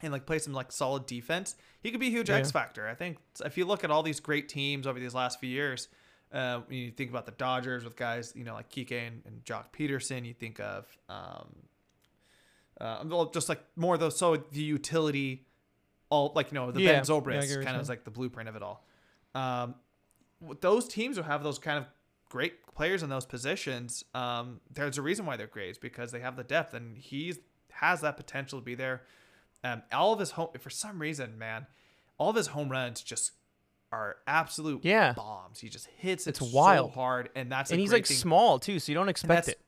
and like play some like solid defense, he could be a huge Yeah. X factor. I think if you look at all these great teams over these last few years, uh, when you think about the Dodgers with guys, you know, like Kike and, and Joc Pederson, you think of, um, uh, well, just like more of those, so the utility, all like, you know, the Yeah. Ben Zobrist kind of is like the blueprint of it all. Um, those teams will have those kind of great players in those positions, um, there's a reason why they're great, is because they have the depth, and he has that potential to be there. Um, all of his home, for some reason, man, all of his home runs just are absolute Yeah. bombs. He just hits it It's so wild. hard, and that's a and he's like thing. small too, so you don't expect it.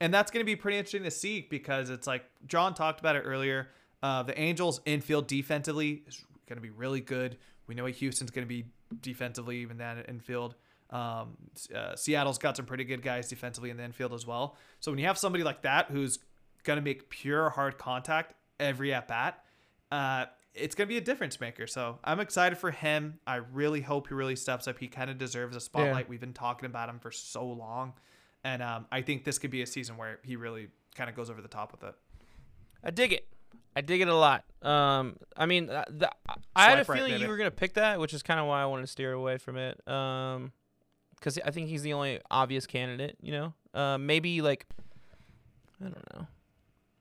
and that's going to be pretty interesting to see because it's like John talked about it earlier. Uh, the Angels infield defensively is going to be really good. We know what Houston's going to be defensively even that infield. Um, uh, Seattle's got some pretty good guys defensively in the infield as well. So when you have somebody like that who's going to make pure hard contact every at bat, uh, it's going to be a difference maker. So I'm excited for him. I really hope he really steps up. He kind of deserves a spotlight. We've been talking about him for so long. And um, I think this could be a season where he really kind of goes over the top with it. I dig it. I dig it a lot. Um, I mean, uh, the, I had a right, feeling you were gonna pick that, which is kind of why I wanted to steer away from it. Um, because I think he's the only obvious candidate. You know, uh, maybe like I don't know.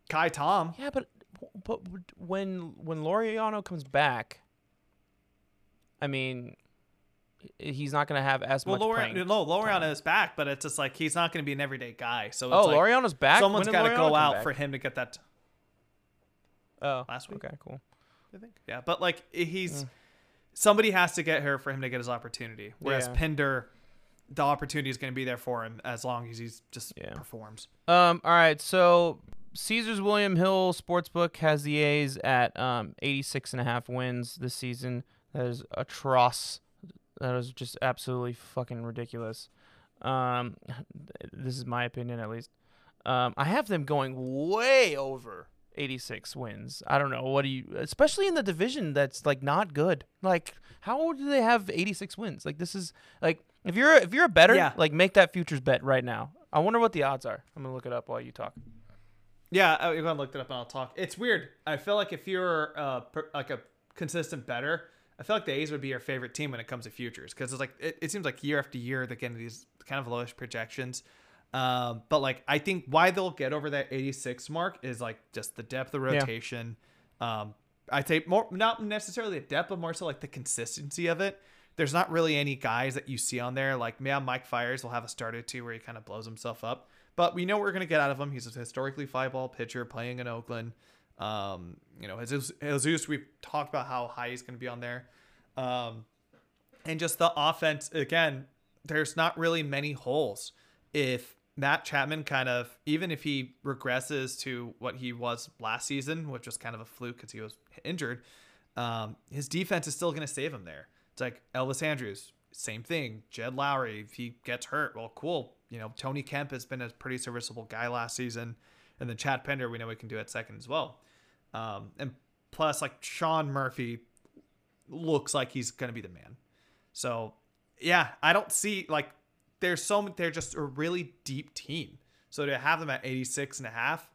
Ka'ai Tom. Yeah, but but when when Laureano comes back, I mean, he's not gonna have as Well, much playing. no, Laureano is back, but it's just like he's not going to be an everyday guy. So it's Oh, like Laureano's back. someone's got to go out back? for him to get that. Oh last week. Okay, cool. I think. Yeah, but like he's somebody has to get her for him to get his opportunity. Whereas Yeah. Pinder, the opportunity is going to be there for him as long as he's just Yeah. performs. Um. All right. So Caesars William Hill Sportsbook has the A's at um 86 and a half wins this season. That is atroce. That is just absolutely fucking ridiculous. Um, this is my opinion at least. Um, I have them going way over 86 wins. I don't know. What do you, especially in the division that's like not good. Like, how do they have 86 wins? Like, this is like if you're if you're a better, Yeah. like make that futures bet right now. I wonder what the odds are. I'm gonna look it up while you talk. Yeah, I'm gonna look it up and I'll talk. It's weird. I feel like if you're uh, per, like a consistent better, I feel like the A's would be your favorite team when it comes to futures because it's like it, it seems like year after year they're getting these kind of lowish projections. Um, but like I think why they'll get over that 86 mark is like just the depth of Yeah. rotation. Um, I'd say more not necessarily the depth, but more so like the consistency of it. There's not really any guys that you see on there. Like, yeah, Mike Fiers will have a start or two where he kind of blows himself up. But we know what we're going to get out of him. He's a historically fly ball pitcher playing in Oakland. Um, you know, Jesus, Jesus, we've talked about how high he's going to be on there. Um, and just the offense, again, there's not really many holes. If Matt Chapman kind of, even if he regresses to what he was last season, which was kind of a fluke because he was injured, um, his defense is still going to save him there. It's like Elvis Andrus, same thing. Jed Lowrie, if he gets hurt, well, cool. You know, Tony Kemp has been a pretty serviceable guy last season. And then Chad Pinder, we know we can do at second as well. Um, and plus, like Sean Murphy looks like he's going to be the man. So, yeah, I don't see like there's so they're just a really deep team. So to have them at 86 and a half,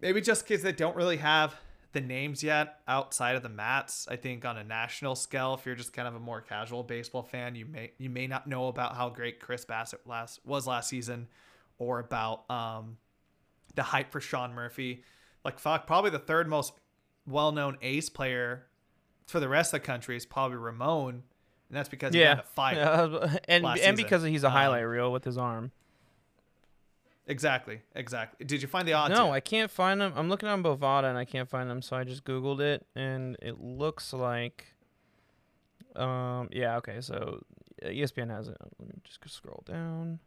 maybe just because they don't really have the names yet outside of the mats. I think on a national scale, if you're just kind of a more casual baseball fan, you may you may not know about how great Chris Bassitt last was last season, or about um, the hype for Sean Murphy. Like fuck, probably the third most well-known ace player for the rest of the country is probably Ramon, and that's because he Yeah. got a fight. Yeah, and and season. because he's a Um, highlight reel with his arm. Exactly, exactly. Did you find the odds? No, yet? I can't find them. I'm looking on Bovada and I can't find them, so I just googled it and it looks like um yeah, okay. So uh, ESPN has it. Let me just scroll down.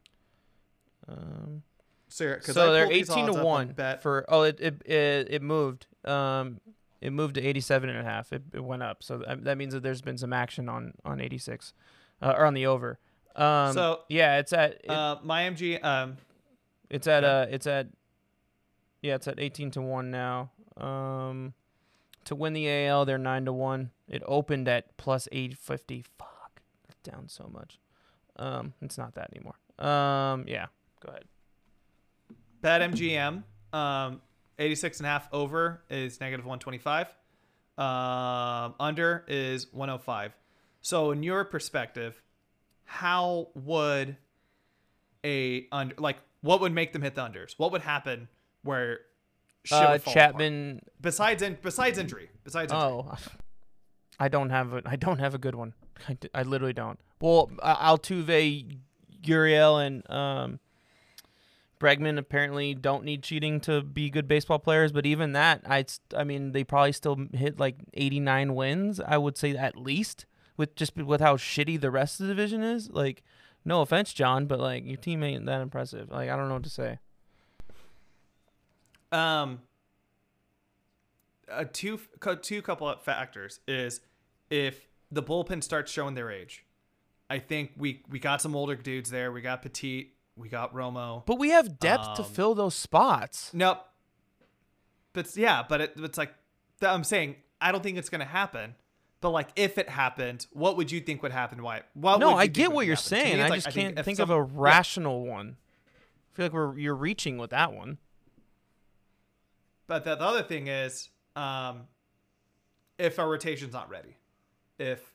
Um so, so they're 18 to up on 1 Bet. for oh it, it it it moved. Um it moved to 87 and a half. It, it went up. So that, that means that there's been some action on on 86 uh, or on the over. Um So, yeah, it's at it, uh, my MG, um, It's at Yeah. uh it's at yeah, it's at 18 to 1 now. Um to win the AL they're 9 to 1. It opened at plus 850. Fuck. Down so much. Um it's not that anymore. Um yeah, go ahead. Bet MGM, um, 86 and a half over is negative 125. Um, under is 105. So, in your perspective, how would a under like what would make them hit the unders? What would happen where Uh fall apart? Chapman besides in, besides injury besides injury. Oh. I don't have a I don't have a good one. I, I literally don't. Well, uh, Altuve, Gurriel and um Bregman apparently don't need cheating to be good baseball players, but even that, I, I mean, they probably still hit like 89 wins. I would say at least with just with how shitty the rest of the division is. Like, no offense, John, but like your team ain't that impressive. Like, I don't know what to say. Um, uh, two two couple of factors is if the bullpen starts showing their age. I think we we got some older dudes there. We got Petit, we got Romo. But we have depth to Um, fill those spots. Nope. But yeah, but it, it's like I'm saying I don't think it's gonna happen. But like if it happened, what would you think would happen? Why? What no, I get what you're happen? To saying. I like, just think can't if think some- of a yeah. rational one. I feel like we're you're reaching with that one. But the, the other thing is, um, if our rotation's not ready, if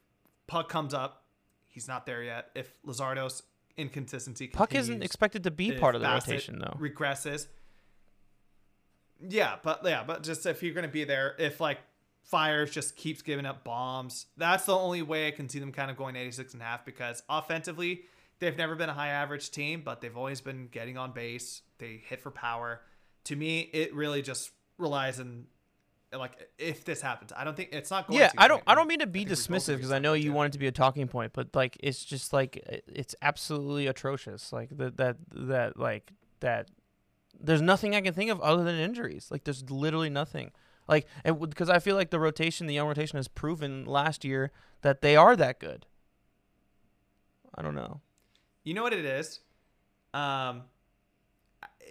Puk comes up, he's not there yet. If Luzardo's inconsistency Puk continues, isn't expected to be if part of the rotation though. regresses. Yeah, but yeah, but just if you're gonna be there, if like Fiers just keeps giving up bombs, that's the only way I can see them kind of going 86 and a half because offensively, they've never been a high average team, but they've always been getting on base. They hit for power. To me, it really just relies on like if this happens. I don't think it's not going Yeah, to. I don't. I don't mean to be think we both dismissive because I know you want it to be a talking point, but like it's just like it's absolutely atrocious. Like that that that like that. There's nothing I can think of other than injuries. Like there's literally nothing. Like because I feel like the rotation, the young rotation, has proven last year that they are that good. I don't know. You know what it is? Um,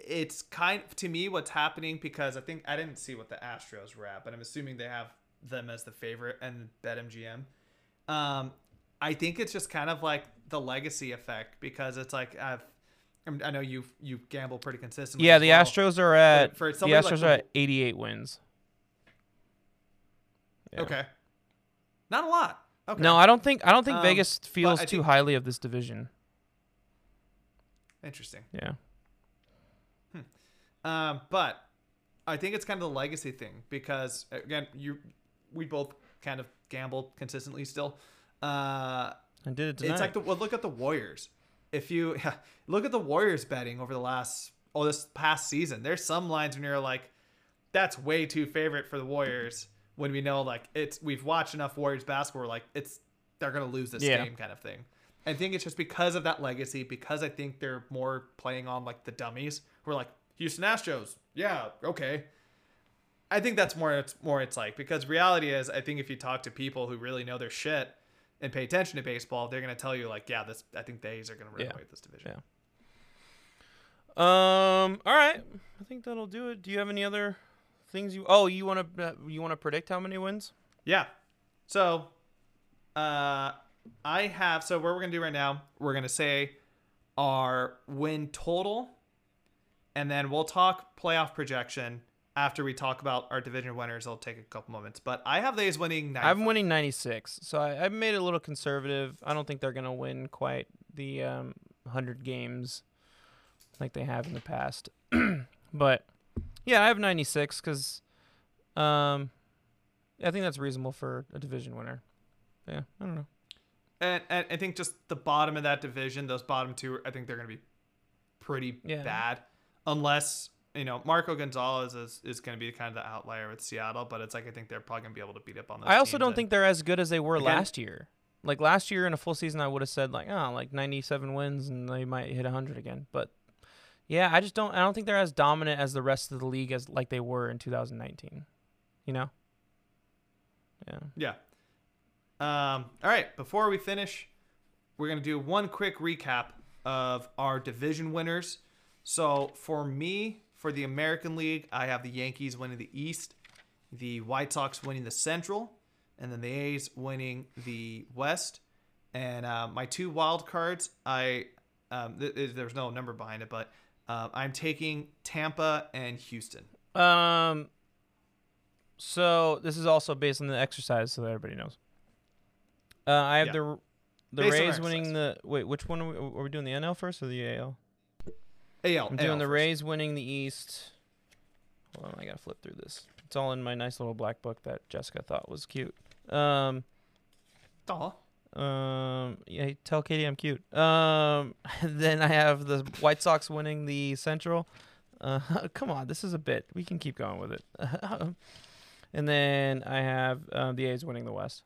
it's kind to me what's happening because I think I didn't see what the Astros were at, but I'm assuming they have them as the favorite and BetMGM. Um, I think it's just kind of like the legacy effect because it's like I've. I know you you gamble pretty consistently. Yeah, the well. Astros are at for the somebody like Astros are at 88 wins. Yeah. Okay. Not a lot. Okay. No, I don't think I don't think Um, Vegas feels too think- highly of this division. Interesting. Yeah. Um, but I think it's kind of the legacy thing because again, you we both kind of gamble consistently still. Uh, I did it tonight. it's like the well, look at the Warriors. If you look at the Warriors betting over the last oh this past season, there's some lines when you're like, that's way too favorite for the Warriors. When we know like it's we've watched enough Warriors basketball, we're like it's they're gonna lose this Yeah. game kind of thing. I think it's just because of that legacy, because I think they're more playing on like the dummies. We're like Houston Astros, yeah, okay. I think that's more it's more it's like because reality is I think if you talk to people who really know their shit and pay attention to baseball, they're gonna tell you like, yeah, this I think the A's are gonna really Yeah. win this division. Yeah. Um. All right. I think that'll do it. Do you have any other things you? Oh, you want to you want to predict how many wins? Yeah. So, uh, I have. So, what we're gonna do right now, we're gonna say our win total, and then we'll talk playoff projection after we talk about our division winners. It'll take a couple moments, but I have these winning. 95. I'm winning 96, so I, I've made it a little conservative. I don't think they're gonna win quite the um, 100 games like they have in the past. but yeah, I have 96 because um, I think that's reasonable for a division winner. Yeah, I don't know. And, and I think just the bottom of that division, those bottom two, I think they're going to be pretty Yeah. bad, unless you know Marco Gonzales is, is going to be kind of the outlier with Seattle. But it's like I think they're probably going to be able to beat up on those. I also don't and- think they're as good as they were Again- last year. Like last year in a full season, I would have said like, oh, like 97 wins and they might hit 100 again. But yeah, I just don't. I don't think they're as dominant as the rest of the league as like they were in 2019. You know? Yeah. Yeah. Um, all right. Before we finish, we're gonna do one quick recap of our division winners. So for me, for the American League, I have the Yankees winning the East, the White Sox winning the Central, and then the A's winning the West. And uh, my two wild cards, I um, th- th- there's no number behind it, but uh, I'm taking Tampa and Houston. Um. So this is also based on the exercise, so that everybody knows. Uh, I have Yeah. the the Based Rays winning the wait. Which one are we, are we doing? The NL first or the AL? AL. I'm doing AL the first. Rays winning the East. Hold on, I gotta flip through this. It's all in my nice little black book that Jessica thought was cute. Um, Aw. um, yeah, tell Katie I'm cute. Um, then I have the White Sox winning the Central. Uh, come on, this is a bit. We can keep going with it. and then I have um, the A's winning the West.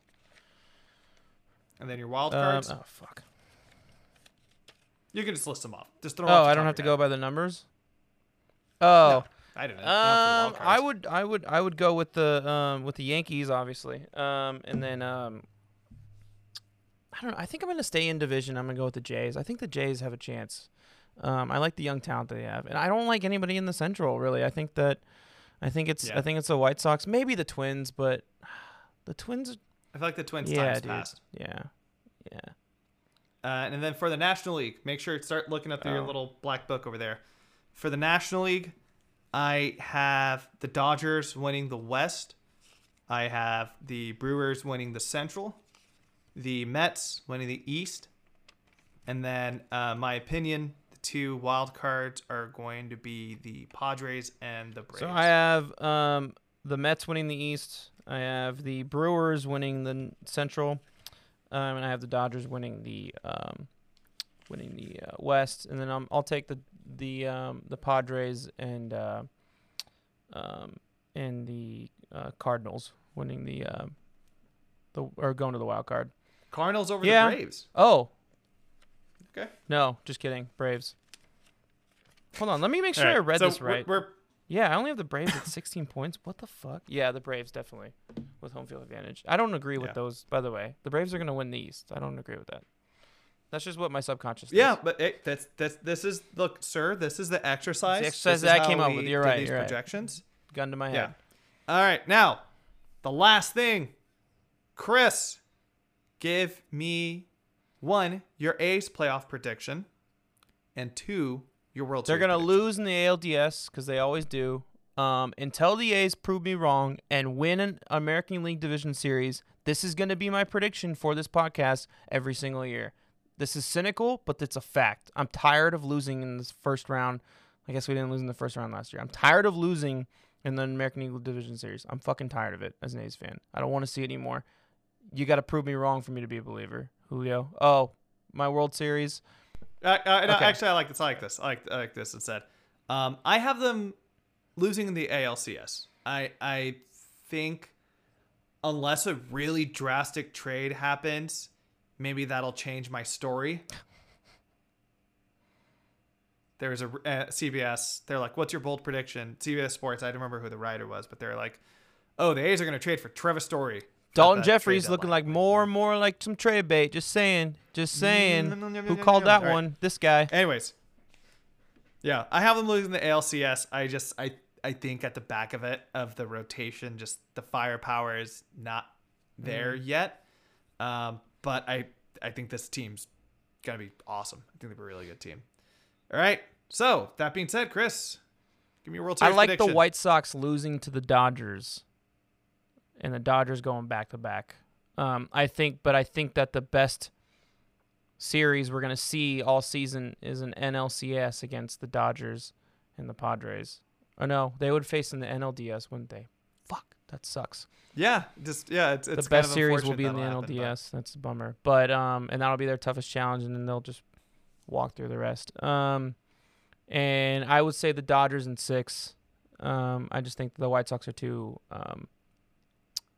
And then your wild Um, oh fuck. You can just list them off. Just throw. Oh, I don't have to go by the numbers. Oh. I. Not for the wild Um, I would, I would, I would go with the um with the Yankees, obviously. Um, and then um, I don't know. I think I'm gonna stay in division. I'm gonna go with the Jays. I think the Jays have a chance. Um, I like the young talent they have, and I don't like anybody in the Central really. I think that, I think it's, Yeah. I think it's the White Sox, maybe the Twins, but the Twins, I feel like the Twins yeah, time's dude, passed. yeah, yeah. Uh, and then for the National League, make sure to start looking up through your Oh. little black book over there. For the National League, I have the Dodgers winning the West. I have the Brewers winning the Central, the Mets winning the East, and then uh, my opinion, the two wild cards are going to be the Padres and the Braves. So I have um, the Mets winning the East. I have the Brewers winning the Central, um, and I have the Dodgers winning the um, winning the uh, West. And then um, I'll take the the um, the Padres and uh, um, and the uh, Cardinals winning the uh, the or going to the wild card. Cardinals over Yeah. the Braves. Oh Okay. no, just kidding. Braves. Hold on, let me make sure All I read so this we're- right. We're, Yeah, I only have the Braves at 16 points. What the fuck? Yeah, the Braves definitely with home field advantage. I don't agree with Yeah. those, by the way. The Braves are going to win the East. I don't agree with that. That's just what my subconscious. yeah, thinks. but it, that's that's this is look, sir. This is the exercise. It's the exercise This is that I came up with. You're right, These you're right. projections. gun to my head. Yeah. head. All right, now the last thing, Chris, give me one your A's playoff prediction, and two your World They're going to prediction. lose in the ALDS because they always do. Um, until the A's prove me wrong and win an American League Division Series, this is going to be my prediction for this podcast every single year. This is cynical, but it's a fact. I'm tired of losing in this first round. I guess we didn't lose in the first round last year. I'm tired of losing in the American League Division Series. I'm fucking tired of it as an A's fan. I don't want to see it anymore. You got to prove me wrong for me to be a believer, Julio. Oh, my World Series. Uh, uh, no, Okay. Actually, I like this. I like this. I like, I like this instead. Um, I have them losing in the ALCS. I I think unless a really drastic trade happens, maybe that'll change my story. There's a uh, CBS. They're like, "What's your bold prediction?" CBS Sports. I don't remember who the writer was, but they're like, "Oh, the A's are going to trade for Trevor Story." Daulton Jefferies looking like more and more like some trade bait. Just saying. Just saying. Who called that one? This guy. Anyways, yeah, I have them losing the ALCS. I just I I think at the back of it of the rotation, just the firepower is not there yet. Um, but I I think this team's gonna be awesome. I think they're a really good team. All right. So that being said, Chris, give me your World I Series like the. White Sox losing to the Dodgers, and the Dodgers going back to back. Um, I think, but I think that the best series we're gonna see all season is an NLCS against the Dodgers and the Padres. Oh no, they would face in the NLDS, wouldn't they? Fuck, that sucks. Yeah, just yeah, it's, it's the best series will be in the that'll happen, but- NLDS. That's a bummer. But um, and that'll be their toughest challenge, and then they'll just walk through the rest. Um, and I would say the Dodgers in six. Um, I just think the White Sox are too um,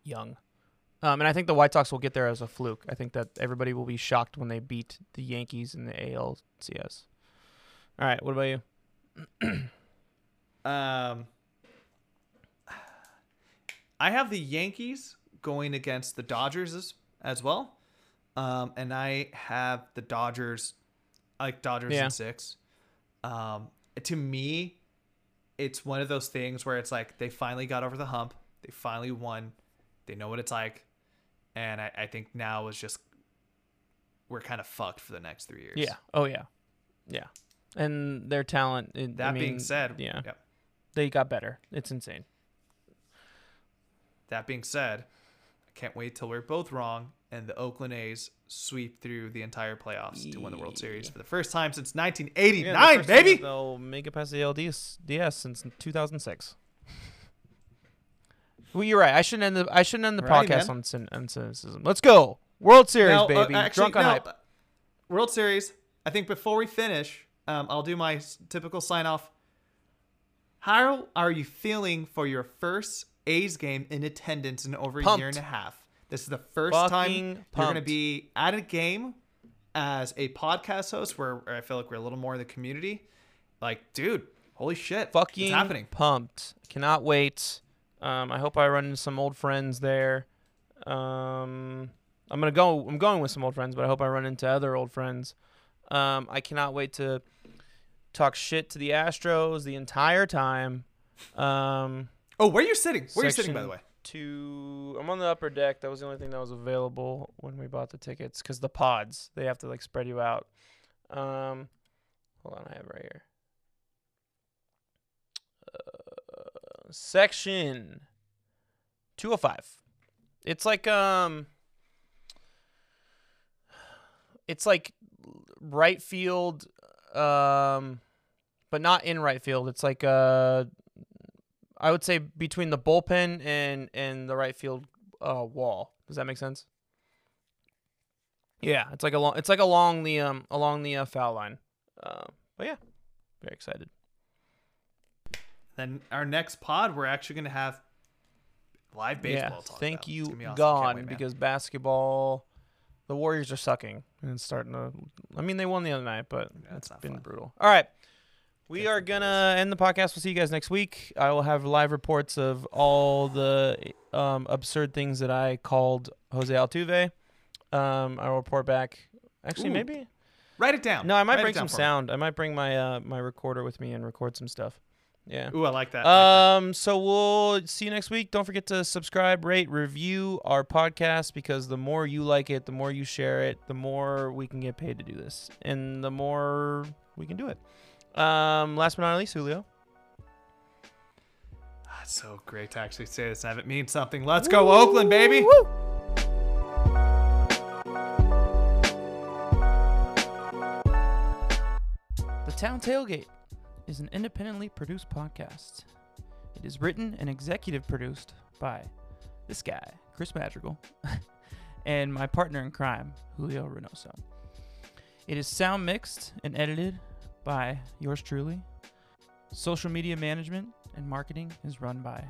young. Um, and I think the White Sox will get there as a fluke. I think that everybody will be shocked when they beat the Yankees in the ALCS. All right, what about you? Um, I have the Yankees going against the Dodgers as, as well. Um, and I have the Dodgers, like Dodgers Yeah. in six. Um, to me, it's one of those things where it's like they finally got over the hump. They finally won. They know what it's like. And I, I think now is just, we're kind of fucked for the next three years. Yeah. Oh yeah. Yeah. And their talent. it- I That being said, yeah, yep. they got better. It's insane. That being said, I can't wait till we're both wrong and the Oakland A's sweep through the entire playoffs to win the World Series for the first time since 1989, baby. They'll make it past the LDS DS since 2006. Well, you're right. I shouldn't end the I shouldn't end the Alrighty, podcast man. on, cyn- on cynicism. Let's go World Series, Now, uh, baby. actually, Drunk on no, hype. uh, World Series. I think before we finish, um, I'll do my s- typical sign off. How are you feeling for your first A's game in attendance in over a year and a half? This is the first Fucking time you're going to pumped. be at a game as a podcast host where I feel like we're a little more in the community. Like, dude, holy shit. Fucking it's happening. pumped. Cannot wait. Um, I hope I run into some old friends there. Um, I'm gonna go. I'm going with some old friends, but I hope I run into other old friends. Um, I cannot wait to talk shit to the Astros the entire time. Um, Oh, where are you sitting? Where are you sitting, by the way? to I'm on the upper deck. That was the only thing that was available when we bought the tickets because the pods they have to like spread you out. Um, hold on, I have it right here. Uh, section 205. It's like um, it's like right field, um, but not in right field. It's like uh, I would say between the bullpen and and the right field uh, wall. Does that make sense? Yeah, it's like along it's like along the um along the uh, foul line. Uh, but yeah, very excited. Then our next pod, we're actually going to have live baseball. yeah, talk thank about. you awesome. God wait, because basketball, the Warriors are sucking and it's starting to. I mean, they won the other night, but Yeah, it's been fun. brutal. All right. We are gonna end the podcast. We'll see you guys next week. I will have live reports of all the um, absurd things that I called Jose Altuve. Um, I'll report back. Actually, Ooh. maybe write it down. no. I might Write bring some for me. sound. I might bring my uh, my recorder with me and record some stuff. Yeah. Ooh, I like that. I like Um, so we'll see you next week. Don't forget to subscribe, rate, review our podcast because the more you like it, the more you share it, the more we can get paid to do this, and the more we can do it. Um, last but not least, Julio. that. It's so great to actually say this and have it mean something. Let's go, Oakland, baby. The Town Tailgate is an independently produced podcast. It is written and executive produced by this guy, Chris Madrigal, and my partner in crime, Julio Reynoso. It is sound mixed and edited by yours truly. Social media management and marketing is run by,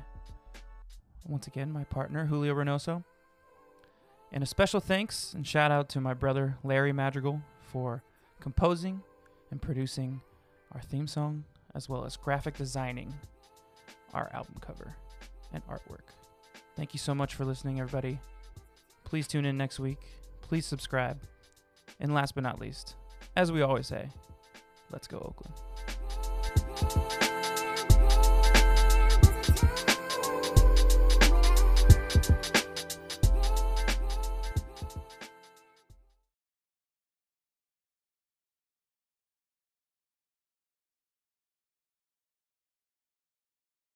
once again, my partner, Julio Reynoso. And a special thanks and shout out to my brother, Larry Madrigal, for composing and producing our theme song, as well as graphic designing our album cover and artwork. Thank you so much for listening, everybody. Please tune in next week. Please subscribe. And last but not least, as we always say, let's go, Oakland.